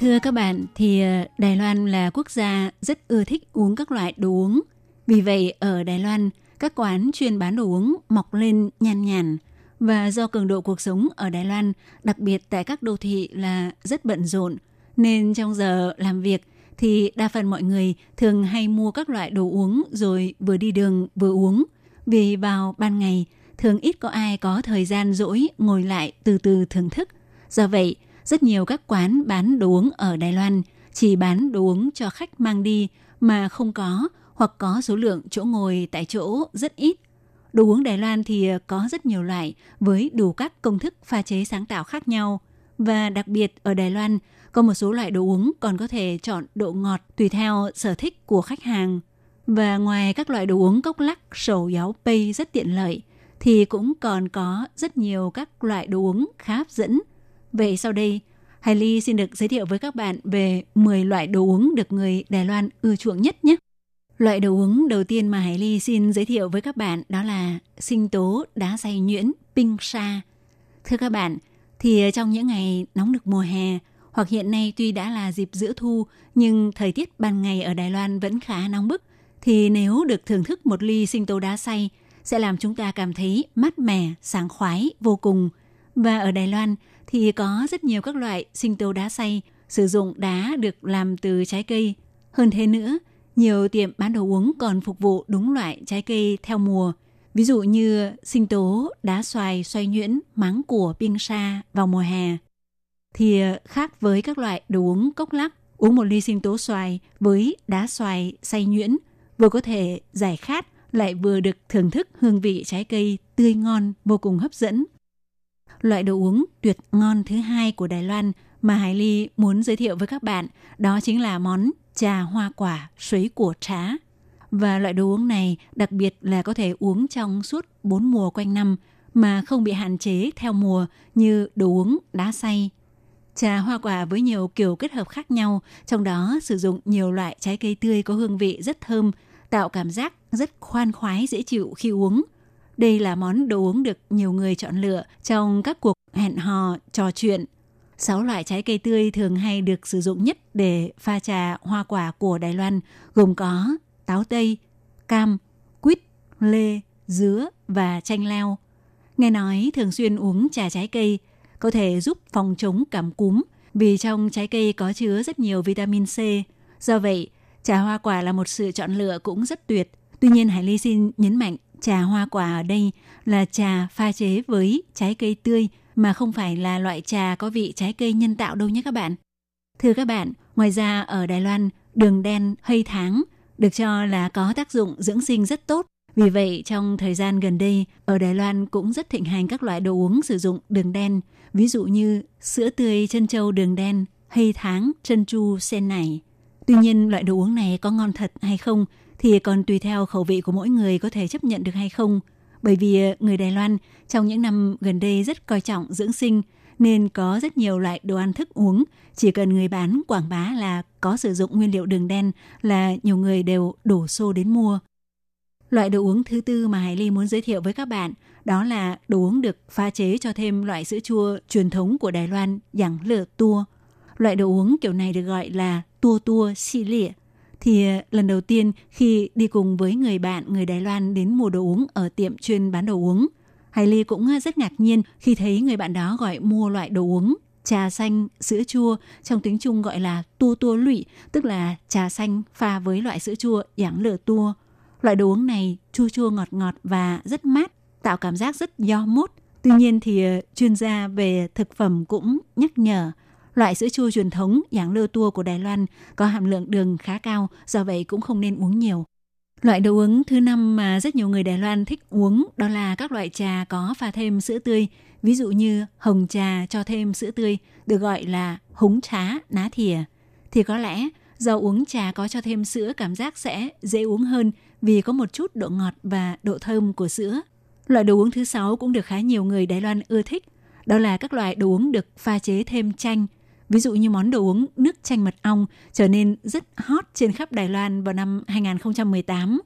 Thưa các bạn, thì ờ, Đài Loan là quốc gia rất ưa thích uống các loại đồ uống. Vì vậy, ở Đài Loan, các quán chuyên bán đồ uống mọc lên nhan nhản và do cường độ cuộc sống ở Đài Loan, đặc biệt tại các đô thị là rất bận rộn, nên trong giờ làm việc thì đa phần mọi người thường hay mua các loại đồ uống rồi vừa đi đường vừa uống. Vì vào ban ngày thường ít có ai có thời gian rỗi ngồi lại từ từ thưởng thức. Do vậy, rất nhiều các quán bán đồ uống ở Đài Loan chỉ bán đồ uống cho khách mang đi mà không có hoặc có số lượng chỗ ngồi tại chỗ rất ít. Đồ uống Đài Loan thì có rất nhiều loại với đủ các công thức pha chế sáng tạo khác nhau. Và đặc biệt ở Đài Loan có một số loại đồ uống còn có thể chọn độ ngọt tùy theo sở thích của khách hàng. Và ngoài các loại đồ uống cốc lắc, sầu giáo pay rất tiện lợi, thì cũng còn có rất nhiều các loại đồ uống khá hấp dẫn. Vậy sau đây, Hải Ly xin được giới thiệu với các bạn về 10 loại đồ uống được người Đài Loan ưa chuộng nhất nhé. Loại đồ uống đầu tiên mà Hải Ly xin giới thiệu với các bạn đó là sinh tố đá xay nhuyễn pinh sa. Thưa các bạn, thì trong những ngày nóng được mùa hè hoặc hiện nay tuy đã là dịp giữa thu nhưng thời tiết ban ngày ở Đài Loan vẫn khá nóng bức thì nếu được thưởng thức một ly sinh tố đá xay sẽ làm chúng ta cảm thấy mát mẻ, sảng khoái vô cùng. Và ở Đài Loan thì có rất nhiều các loại sinh tố đá xay sử dụng đá được làm từ trái cây. Hơn thế nữa, nhiều tiệm bán đồ uống còn phục vụ đúng loại trái cây theo mùa. Ví dụ như sinh tố, đá xoài, xoay nhuyễn, máng của biên sa vào mùa hè. Thì ờ, khác với các loại đồ uống cốc lắc, uống một ly sinh tố xoài với đá xoài xay nhuyễn vừa có thể giải khát lại vừa được thưởng thức hương vị trái cây tươi ngon vô cùng hấp dẫn. Loại đồ uống tuyệt ngon thứ hai của Đài Loan mà Hải Ly muốn giới thiệu với các bạn đó chính là món trà hoa quả, suối của trá. Và loại đồ uống này đặc biệt là có thể uống trong suốt bốn mùa quanh năm mà không bị hạn chế theo mùa như đồ uống đá xay. Trà hoa quả với nhiều kiểu kết hợp khác nhau, trong đó sử dụng nhiều loại trái cây tươi có hương vị rất thơm, tạo cảm giác rất khoan khoái dễ chịu khi uống. Đây là món đồ uống được nhiều người chọn lựa trong các cuộc hẹn hò, trò chuyện – sáu loại trái cây tươi thường hay được sử dụng nhất để pha trà hoa quả của Đài Loan gồm có táo tây, cam, quýt, lê, dứa và chanh leo. Nghe nói thường xuyên uống trà trái cây có thể giúp phòng chống cảm cúm vì trong trái cây có chứa rất nhiều vitamin C. Do vậy, trà hoa quả là một sự chọn lựa cũng rất tuyệt. Tuy nhiên Hải Ly xin nhấn mạnh trà hoa quả ở đây là trà pha chế với trái cây tươi mà không phải là loại trà có vị trái cây nhân tạo đâu nhé các bạn. Thưa các bạn, ngoài ra ở Đài Loan, đường đen hay tháng được cho là có tác dụng dưỡng sinh rất tốt Vì vậy, trong thời gian gần đây, ở Đài Loan cũng rất thịnh hành các loại đồ uống sử dụng đường đen, ví dụ như sữa tươi chân châu đường đen, hay tháng chân chu sen này. Tuy nhiên, loại đồ uống này có ngon thật hay không thì còn tùy theo khẩu vị của mỗi người có thể chấp nhận được hay không. Bởi vì ờ, người Đài Loan trong những năm gần đây rất coi trọng dưỡng sinh, nên có rất nhiều loại đồ ăn thức uống. Chỉ cần người bán quảng bá là có sử dụng nguyên liệu đường đen là nhiều người đều đổ xô đến mua. Loại đồ uống thứ tư mà Hải Ly muốn giới thiệu với các bạn đó là đồ uống được pha chế cho thêm loại sữa chua truyền thống của Đài Loan dạng lửa tua. Loại đồ uống kiểu này được gọi là tua tua xì lịa. Thì ờ, lần đầu tiên khi đi cùng với người bạn người Đài Loan đến mua đồ uống ở tiệm chuyên bán đồ uống, Hải Ly cũng ờ, rất ngạc nhiên khi thấy người bạn đó gọi mua loại đồ uống trà xanh, sữa chua, trong tiếng Trung gọi là tua tua lụy, tức là trà xanh pha với loại sữa chua dạng lửa tua. Loại đồ uống này chua chua ngọt ngọt và rất mát, tạo cảm giác rất do mốt. Tuy nhiên thì ờ, chuyên gia về thực phẩm cũng nhắc nhở loại sữa chua truyền thống dạng lơ tua của Đài Loan có hàm lượng đường khá cao, do vậy cũng không nên uống nhiều. Loại đồ uống thứ năm mà rất nhiều người Đài Loan thích uống đó là các loại trà có pha thêm sữa tươi, ví dụ như hồng trà cho thêm sữa tươi, được gọi là húng trá, ná thìa. Thì có lẽ do uống trà có cho thêm sữa cảm giác sẽ dễ uống hơn vì có một chút độ ngọt và độ thơm của sữa. Loại đồ uống thứ sáu cũng được khá nhiều người Đài Loan ưa thích. Đó là các loại đồ uống được pha chế thêm chanh. Ví dụ như món đồ uống nước chanh mật ong trở nên rất hot trên khắp Đài Loan vào năm 2018.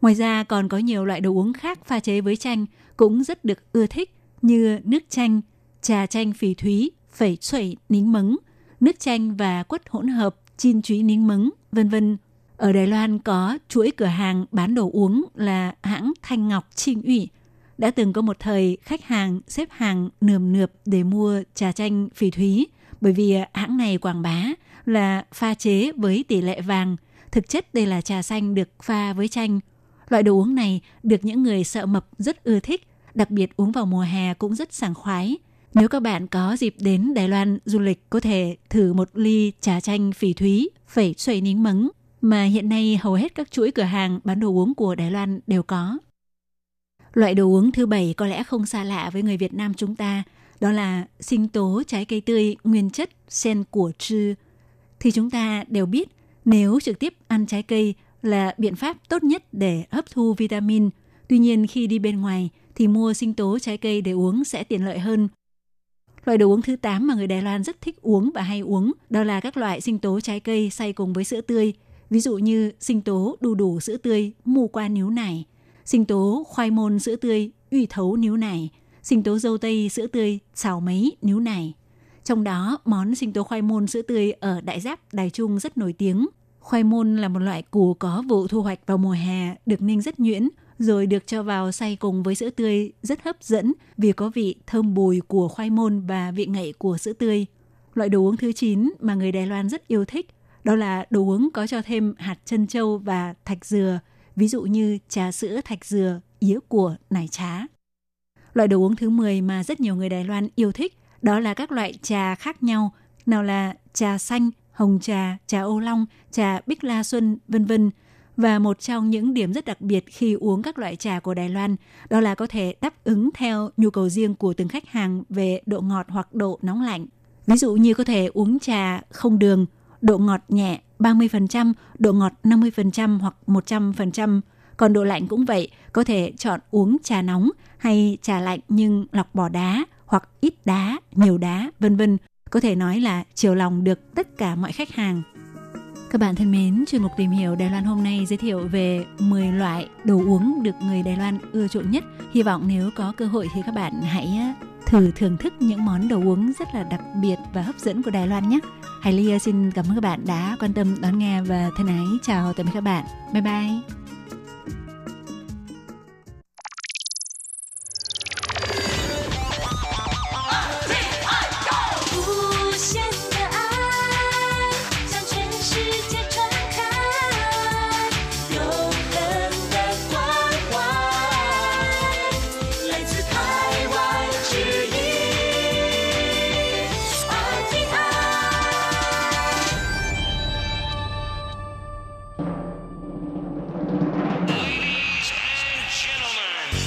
Ngoài ra còn có nhiều loại đồ uống khác pha chế với chanh cũng rất được ưa thích như nước chanh, trà chanh phỉ thúy, phẩy xuẩy nính mứng, nước chanh và quất hỗn hợp, chin chúy nính mứng, vân vân ở Đài Loan có chuỗi cửa hàng bán đồ uống là hãng Thanh Ngọc Trinh ủy. Đã từng có một thời khách hàng xếp hàng nườm nượp để mua trà chanh phỉ thúy bởi vì hãng này quảng bá là pha chế với tỷ lệ vàng. Thực chất đây là trà xanh được pha với chanh. Loại đồ uống này được những người sợ mập rất ưa thích, đặc biệt uống vào mùa hè cũng rất sảng khoái. Nếu các bạn có dịp đến Đài Loan du lịch có thể thử một ly trà chanh phỉ thúy, phẩy xoay nính mấn mà hiện nay hầu hết các chuỗi cửa hàng bán đồ uống của Đài Loan đều có. Loại đồ uống thứ bảy có lẽ không xa lạ với người Việt Nam chúng ta, đó là sinh tố trái cây tươi nguyên chất sen của trư. Thì chúng ta đều biết nếu trực tiếp ăn trái cây là biện pháp tốt nhất để hấp thu vitamin. Tuy nhiên khi đi bên ngoài thì mua sinh tố trái cây để uống sẽ tiện lợi hơn. Loại đồ uống thứ 8 mà người Đài Loan rất thích uống và hay uống đó là các loại sinh tố trái cây xay cùng với sữa tươi – ví dụ như sinh tố đu đủ sữa tươi mù qua níu nải, sinh tố khoai môn sữa tươi uy thấu níu này sinh tố dâu tây sữa tươi xào mấy níu này Trong đó, món sinh tố khoai môn sữa tươi ở Đại Giáp, Đài Trung rất nổi tiếng. Khoai môn là một loại củ có vụ thu hoạch vào mùa hè, được ninh rất nhuyễn, rồi được cho vào xay cùng với sữa tươi rất hấp dẫn vì có vị thơm bùi của khoai môn và vị ngậy của sữa tươi. Loại đồ uống thứ 9 mà người Đài Loan rất yêu thích đó là đồ uống có cho thêm hạt chân châu và thạch dừa, ví dụ như trà sữa thạch dừa, yến của, nải trá. Loại đồ uống thứ 10 mà rất nhiều người Đài Loan yêu thích đó là các loại trà khác nhau, nào là trà xanh, hồng trà, trà ô long, trà bích la xuân, vân vân. Và một trong những điểm rất đặc biệt khi uống các loại trà của Đài Loan đó là có thể đáp ứng theo nhu cầu riêng của từng khách hàng về độ ngọt hoặc độ nóng lạnh. Ví dụ như có thể uống trà không đường độ ngọt nhẹ 30%, độ ngọt 50% hoặc 100%. Còn độ lạnh cũng vậy, có thể chọn uống trà nóng hay trà lạnh nhưng lọc bỏ đá hoặc ít đá, nhiều đá, vân vân. Có thể nói là chiều lòng được tất cả mọi khách hàng. Các bạn thân mến, chuyên mục tìm hiểu Đài Loan hôm nay giới thiệu về 10 loại đồ uống được người Đài Loan ưa chuộng nhất. Hy vọng nếu có cơ hội thì các bạn hãy ờ, thử thưởng thức những món đồ uống rất là đặc biệt và hấp dẫn của Đài Loan nhé. Hải Ly xin cảm ơn các bạn đã quan tâm đón nghe và thân ái chào tạm biệt các bạn. Bye bye.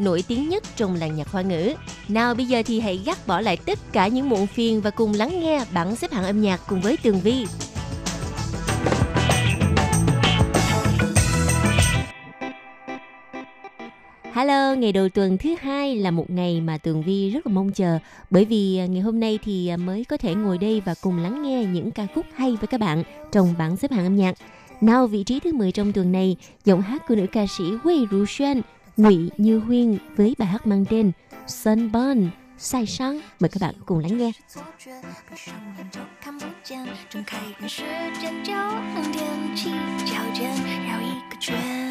nổi tiếng nhất trong làng nhạc hoa ngữ. Nào bây giờ thì hãy gác bỏ lại tất cả những muộn phiền và cùng lắng nghe bảng xếp hạng âm nhạc cùng với Tường Vi. Hello, ngày đầu tuần thứ hai là một ngày mà Tường Vi rất là mong chờ bởi vì à, ngày hôm nay thì à, mới có thể ngồi đây và cùng lắng nghe những ca khúc hay với các bạn trong bảng xếp hạng âm nhạc. Nào vị trí thứ 10 trong tuần này, giọng hát của nữ ca sĩ Wei Ru Ngụy Như Huyên với bài hát mang tên Sunburn, Sai Sáng. Mời các bạn cùng lắng nghe. 错觉，闭上眼就看不见，睁开眼时间就能踮起脚尖绕一个圈。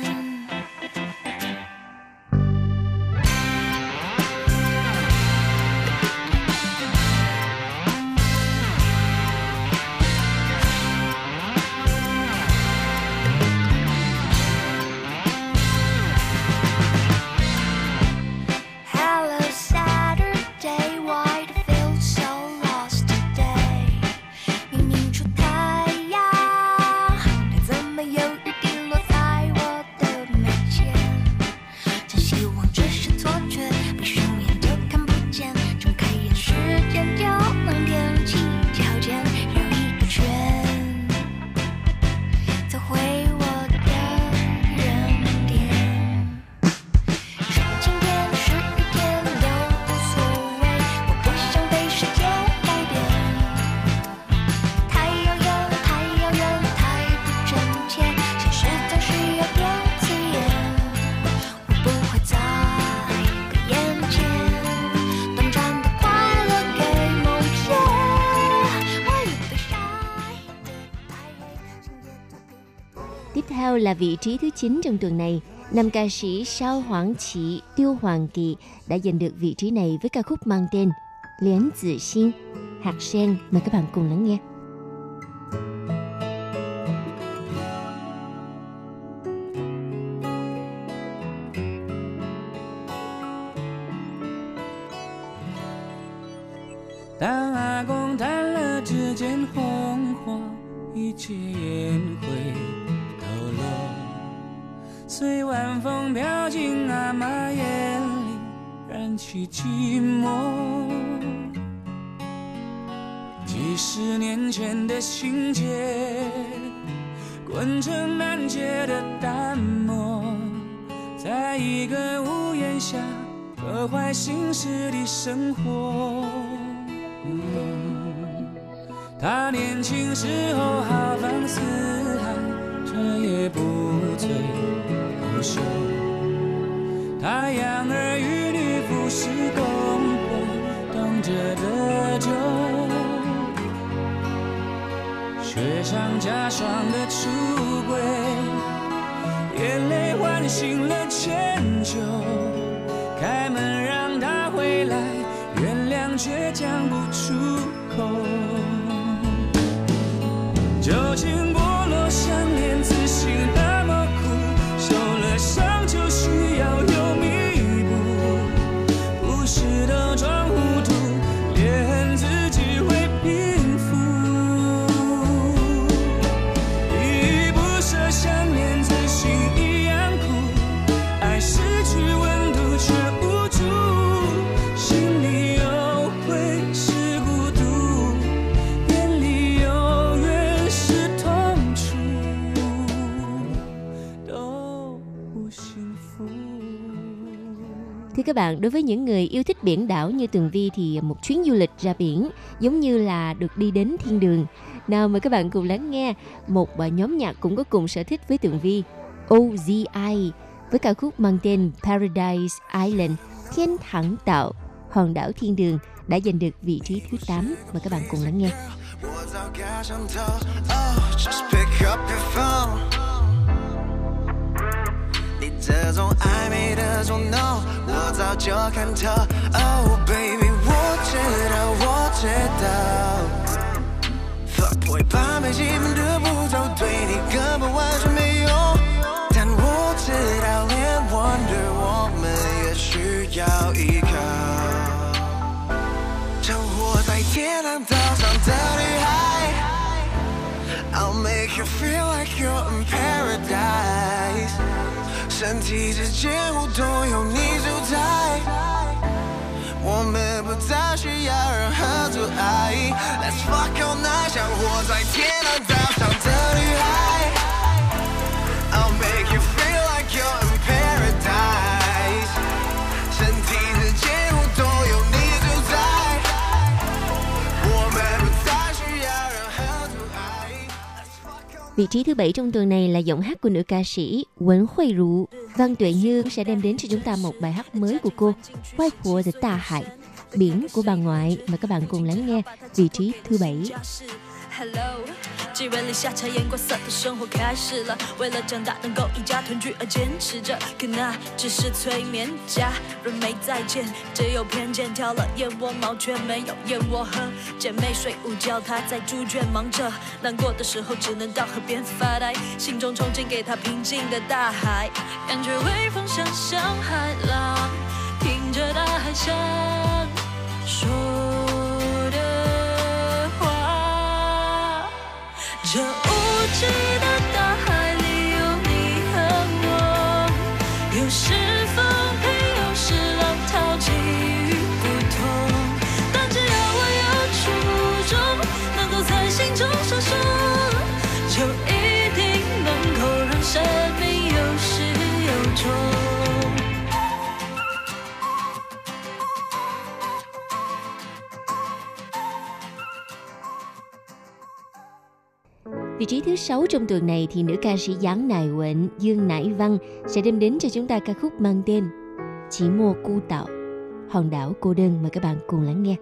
là vị trí thứ 9 trong tuần này. Nam ca sĩ Sao Hoàng Chỉ, Tiêu Hoàng Kỳ đã giành được vị trí này với ca khúc mang tên Liễn Tử Xin, Hạt Sen. Mời các bạn cùng lắng nghe. 当阿公弹了指尖红花，一切烟灰抖落， 随晚风飘进阿妈眼里，燃起寂寞。几十年前的情节，滚成难解的淡漠，在一个屋檐下各怀心事的生活。他年轻时候豪放四海，这也不醉不休。他养儿育女，服侍公婆，等着的救。雪上加霜的出轨，眼泪唤醒了迁就，开门让他回来，原谅却讲不出口。究竟 các bạn, đối với những người yêu thích biển đảo như Tường Vi thì một chuyến du lịch ra biển giống như là được đi đến thiên đường. Nào mời các bạn cùng lắng nghe một à, nhóm nhạc cũng có cùng sở thích với Tường Vi, OZI với ca khúc mang tên Paradise Island, Thiên Thẳng Tạo, hòn đảo thiên đường đã giành được vị trí thứ 8. Mời các bạn cùng lắng nghe. 这种暧昧的捉弄，我早就看透。Oh baby，我知道，我知道。Fuckboy 把妹基本的步骤对你根本完全没用，但我知道连 Wonder 我们也需要依靠。生活在天堂岛上的女孩，I'll make you feel like you're in paradise。身体之间互动有你主宰，我们不再需要任何阻碍。Let's fuck all night，像活在天堂岛上的女孩。Vị trí thứ bảy trong tuần này là giọng hát của nữ ca sĩ Quấn Huệ Rụ. Văn Tuệ Như sẽ đem đến cho chúng ta một bài hát mới của cô, Quay của The Ta Hải, biển của bà ngoại. mà các bạn cùng lắng nghe vị trí thứ bảy. Hello，几人里下茶颜过色的生活开始了，为了长大能够一家团聚而坚持着，可那只是催眠，家人没再见，只有偏见，挑了燕窝毛却没有燕窝喝，姐妹睡午觉，她在猪圈忙着，难过的时候只能到河边发呆，心中憧憬给她平静的大海，感觉微风像像海浪，听着大海想说有 Vị trí thứ sáu trong tuần này thì nữ ca sĩ Giáng Nài Quệnh, Dương Nải Văn sẽ đem đến cho chúng ta ca khúc mang tên Chỉ mua cu tạo, hòn đảo cô đơn. Mời các bạn cùng lắng nghe.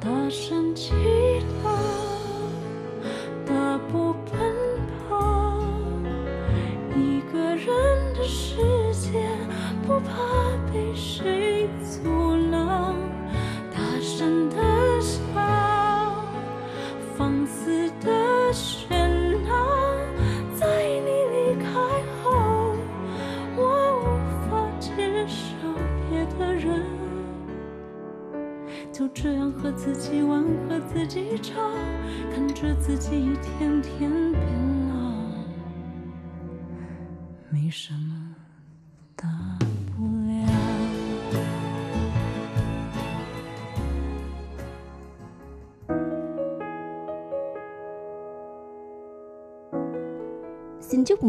大声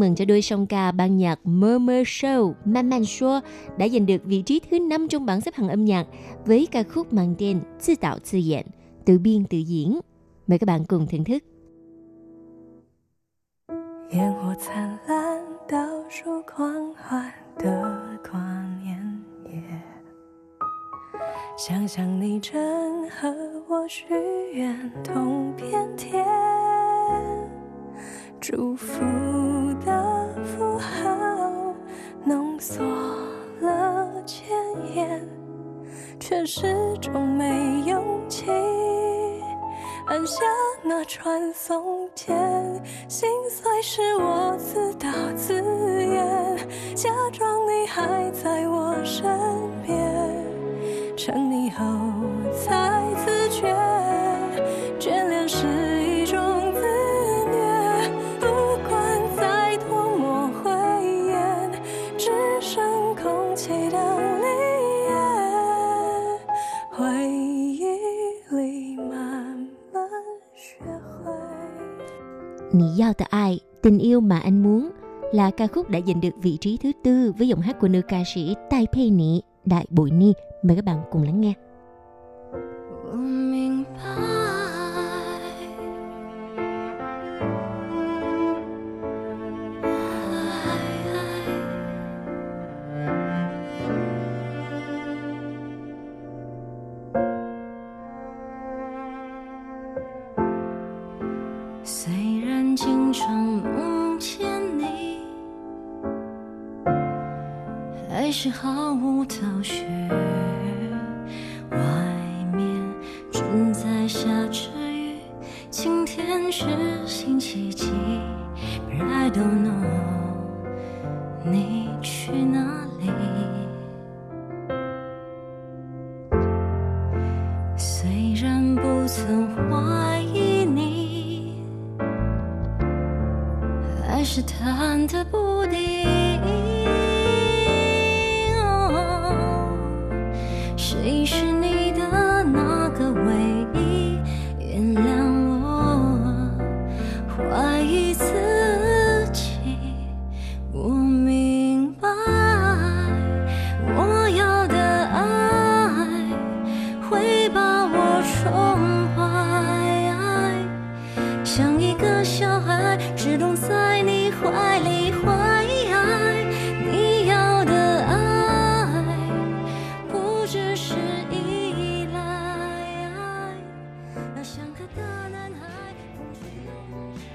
mừng cho đôi song ca ban nhạc Murmur Show Man Man Show đã giành được vị trí thứ 5 trong bảng xếp hạng âm nhạc với ca khúc mang tên Tự tạo tự diễn, tự biên tự diễn. Mời các bạn cùng thưởng thức. 烟火灿烂，倒数狂欢的跨年夜。想想你正和我许愿同片天，祝福 的符号浓缩了千言，却始终没勇气按下那传送键，心碎是我自导自演，假装你还在我身边，沉溺后才自觉，眷恋时 do Giao Tờ Ai, Tình yêu mà anh muốn là ca khúc đã giành được vị trí thứ tư với giọng hát của nữ ca sĩ Tai Pei Đại Bội Ni. Mời các bạn cùng lắng nghe.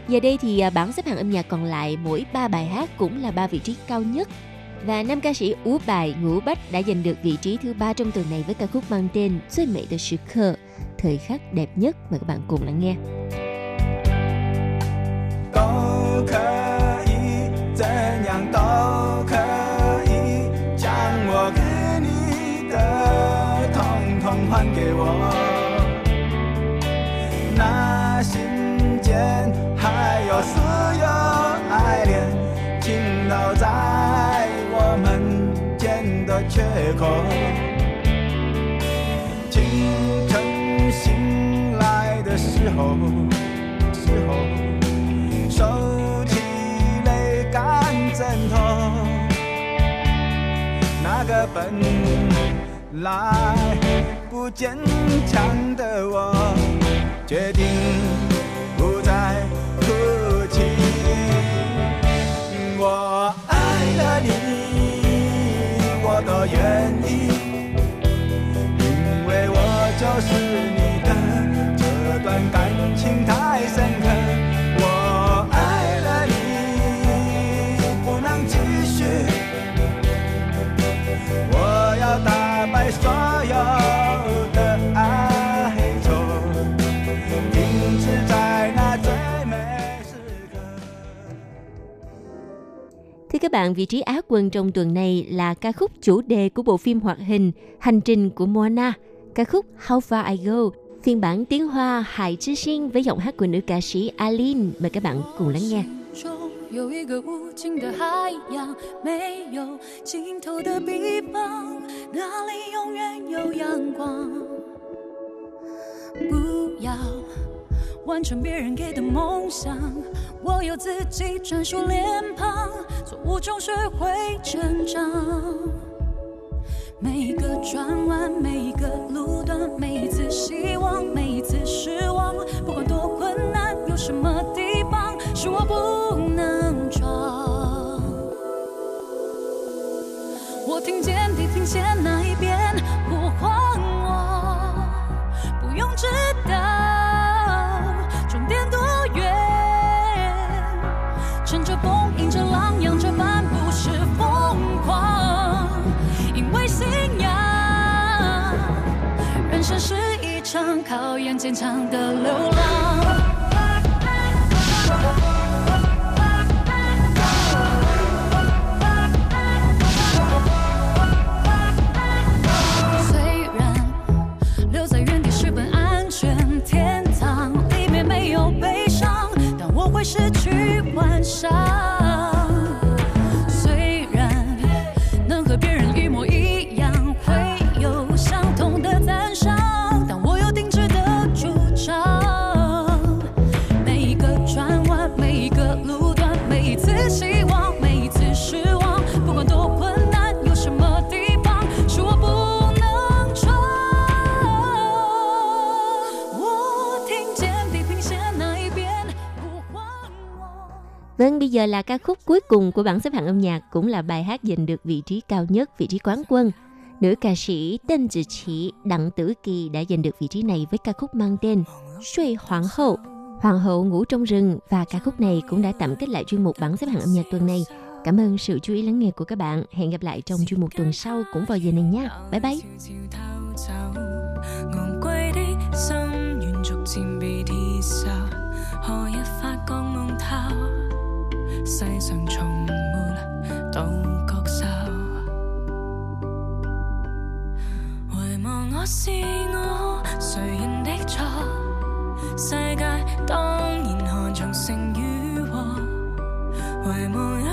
Giờ đây thì à, bảng xếp hạng âm nhạc còn lại mỗi 3 bài hát cũng là ba vị trí cao nhất và nam ca sĩ Ú Bài Ngũ Bách đã giành được vị trí thứ ba trong tuần này với ca khúc mang tên Suy Mẹ Đời Sự Khờ, thời khắc đẹp nhất mời các bạn cùng lắng nghe. 本来不坚强的我，决定不再哭泣。我爱了你，我都愿意，因为我就是 các bạn, vị trí Á quân trong tuần này là ca khúc chủ đề của bộ phim hoạt hình Hành trình của Moana, ca khúc How Far I Go, phiên bản tiếng Hoa Hải Chi Sinh với giọng hát của nữ ca sĩ Aline. Mời các bạn cùng lắng nghe. 中有一个无尽的海洋，没有尽头的地方，那里永远有阳光。不要完成别人给的梦想， 我有自己专属脸庞，错误中学会成长。每一个转弯，每一个路段，每一次希望，每一次失望，不管多困难，有什么地方是我不能闯？我听见地平线那一边坚强的流浪。虽然留在原地是本安全天堂，里面没有悲伤，但我会失去幻想。Vâng, bây giờ là ca khúc cuối cùng của bảng xếp hạng âm nhạc cũng là bài hát giành được vị trí cao nhất, vị trí quán quân. Nữ ca sĩ tên Tử Chỉ Đặng Tử Kỳ đã giành được vị trí này với ca khúc mang tên Suy Hoàng hậu. Hoàng hậu ngủ trong rừng và ca khúc này cũng đã tạm kết lại chuyên mục bảng xếp hạng âm nhạc tuần này. Cảm ơn sự chú ý lắng nghe của các bạn. Hẹn gặp lại trong chuyên mục tuần sau cũng vào giờ này nha. Bye bye. 我是我，谁人的错？世界当然看重胜与祸，为我。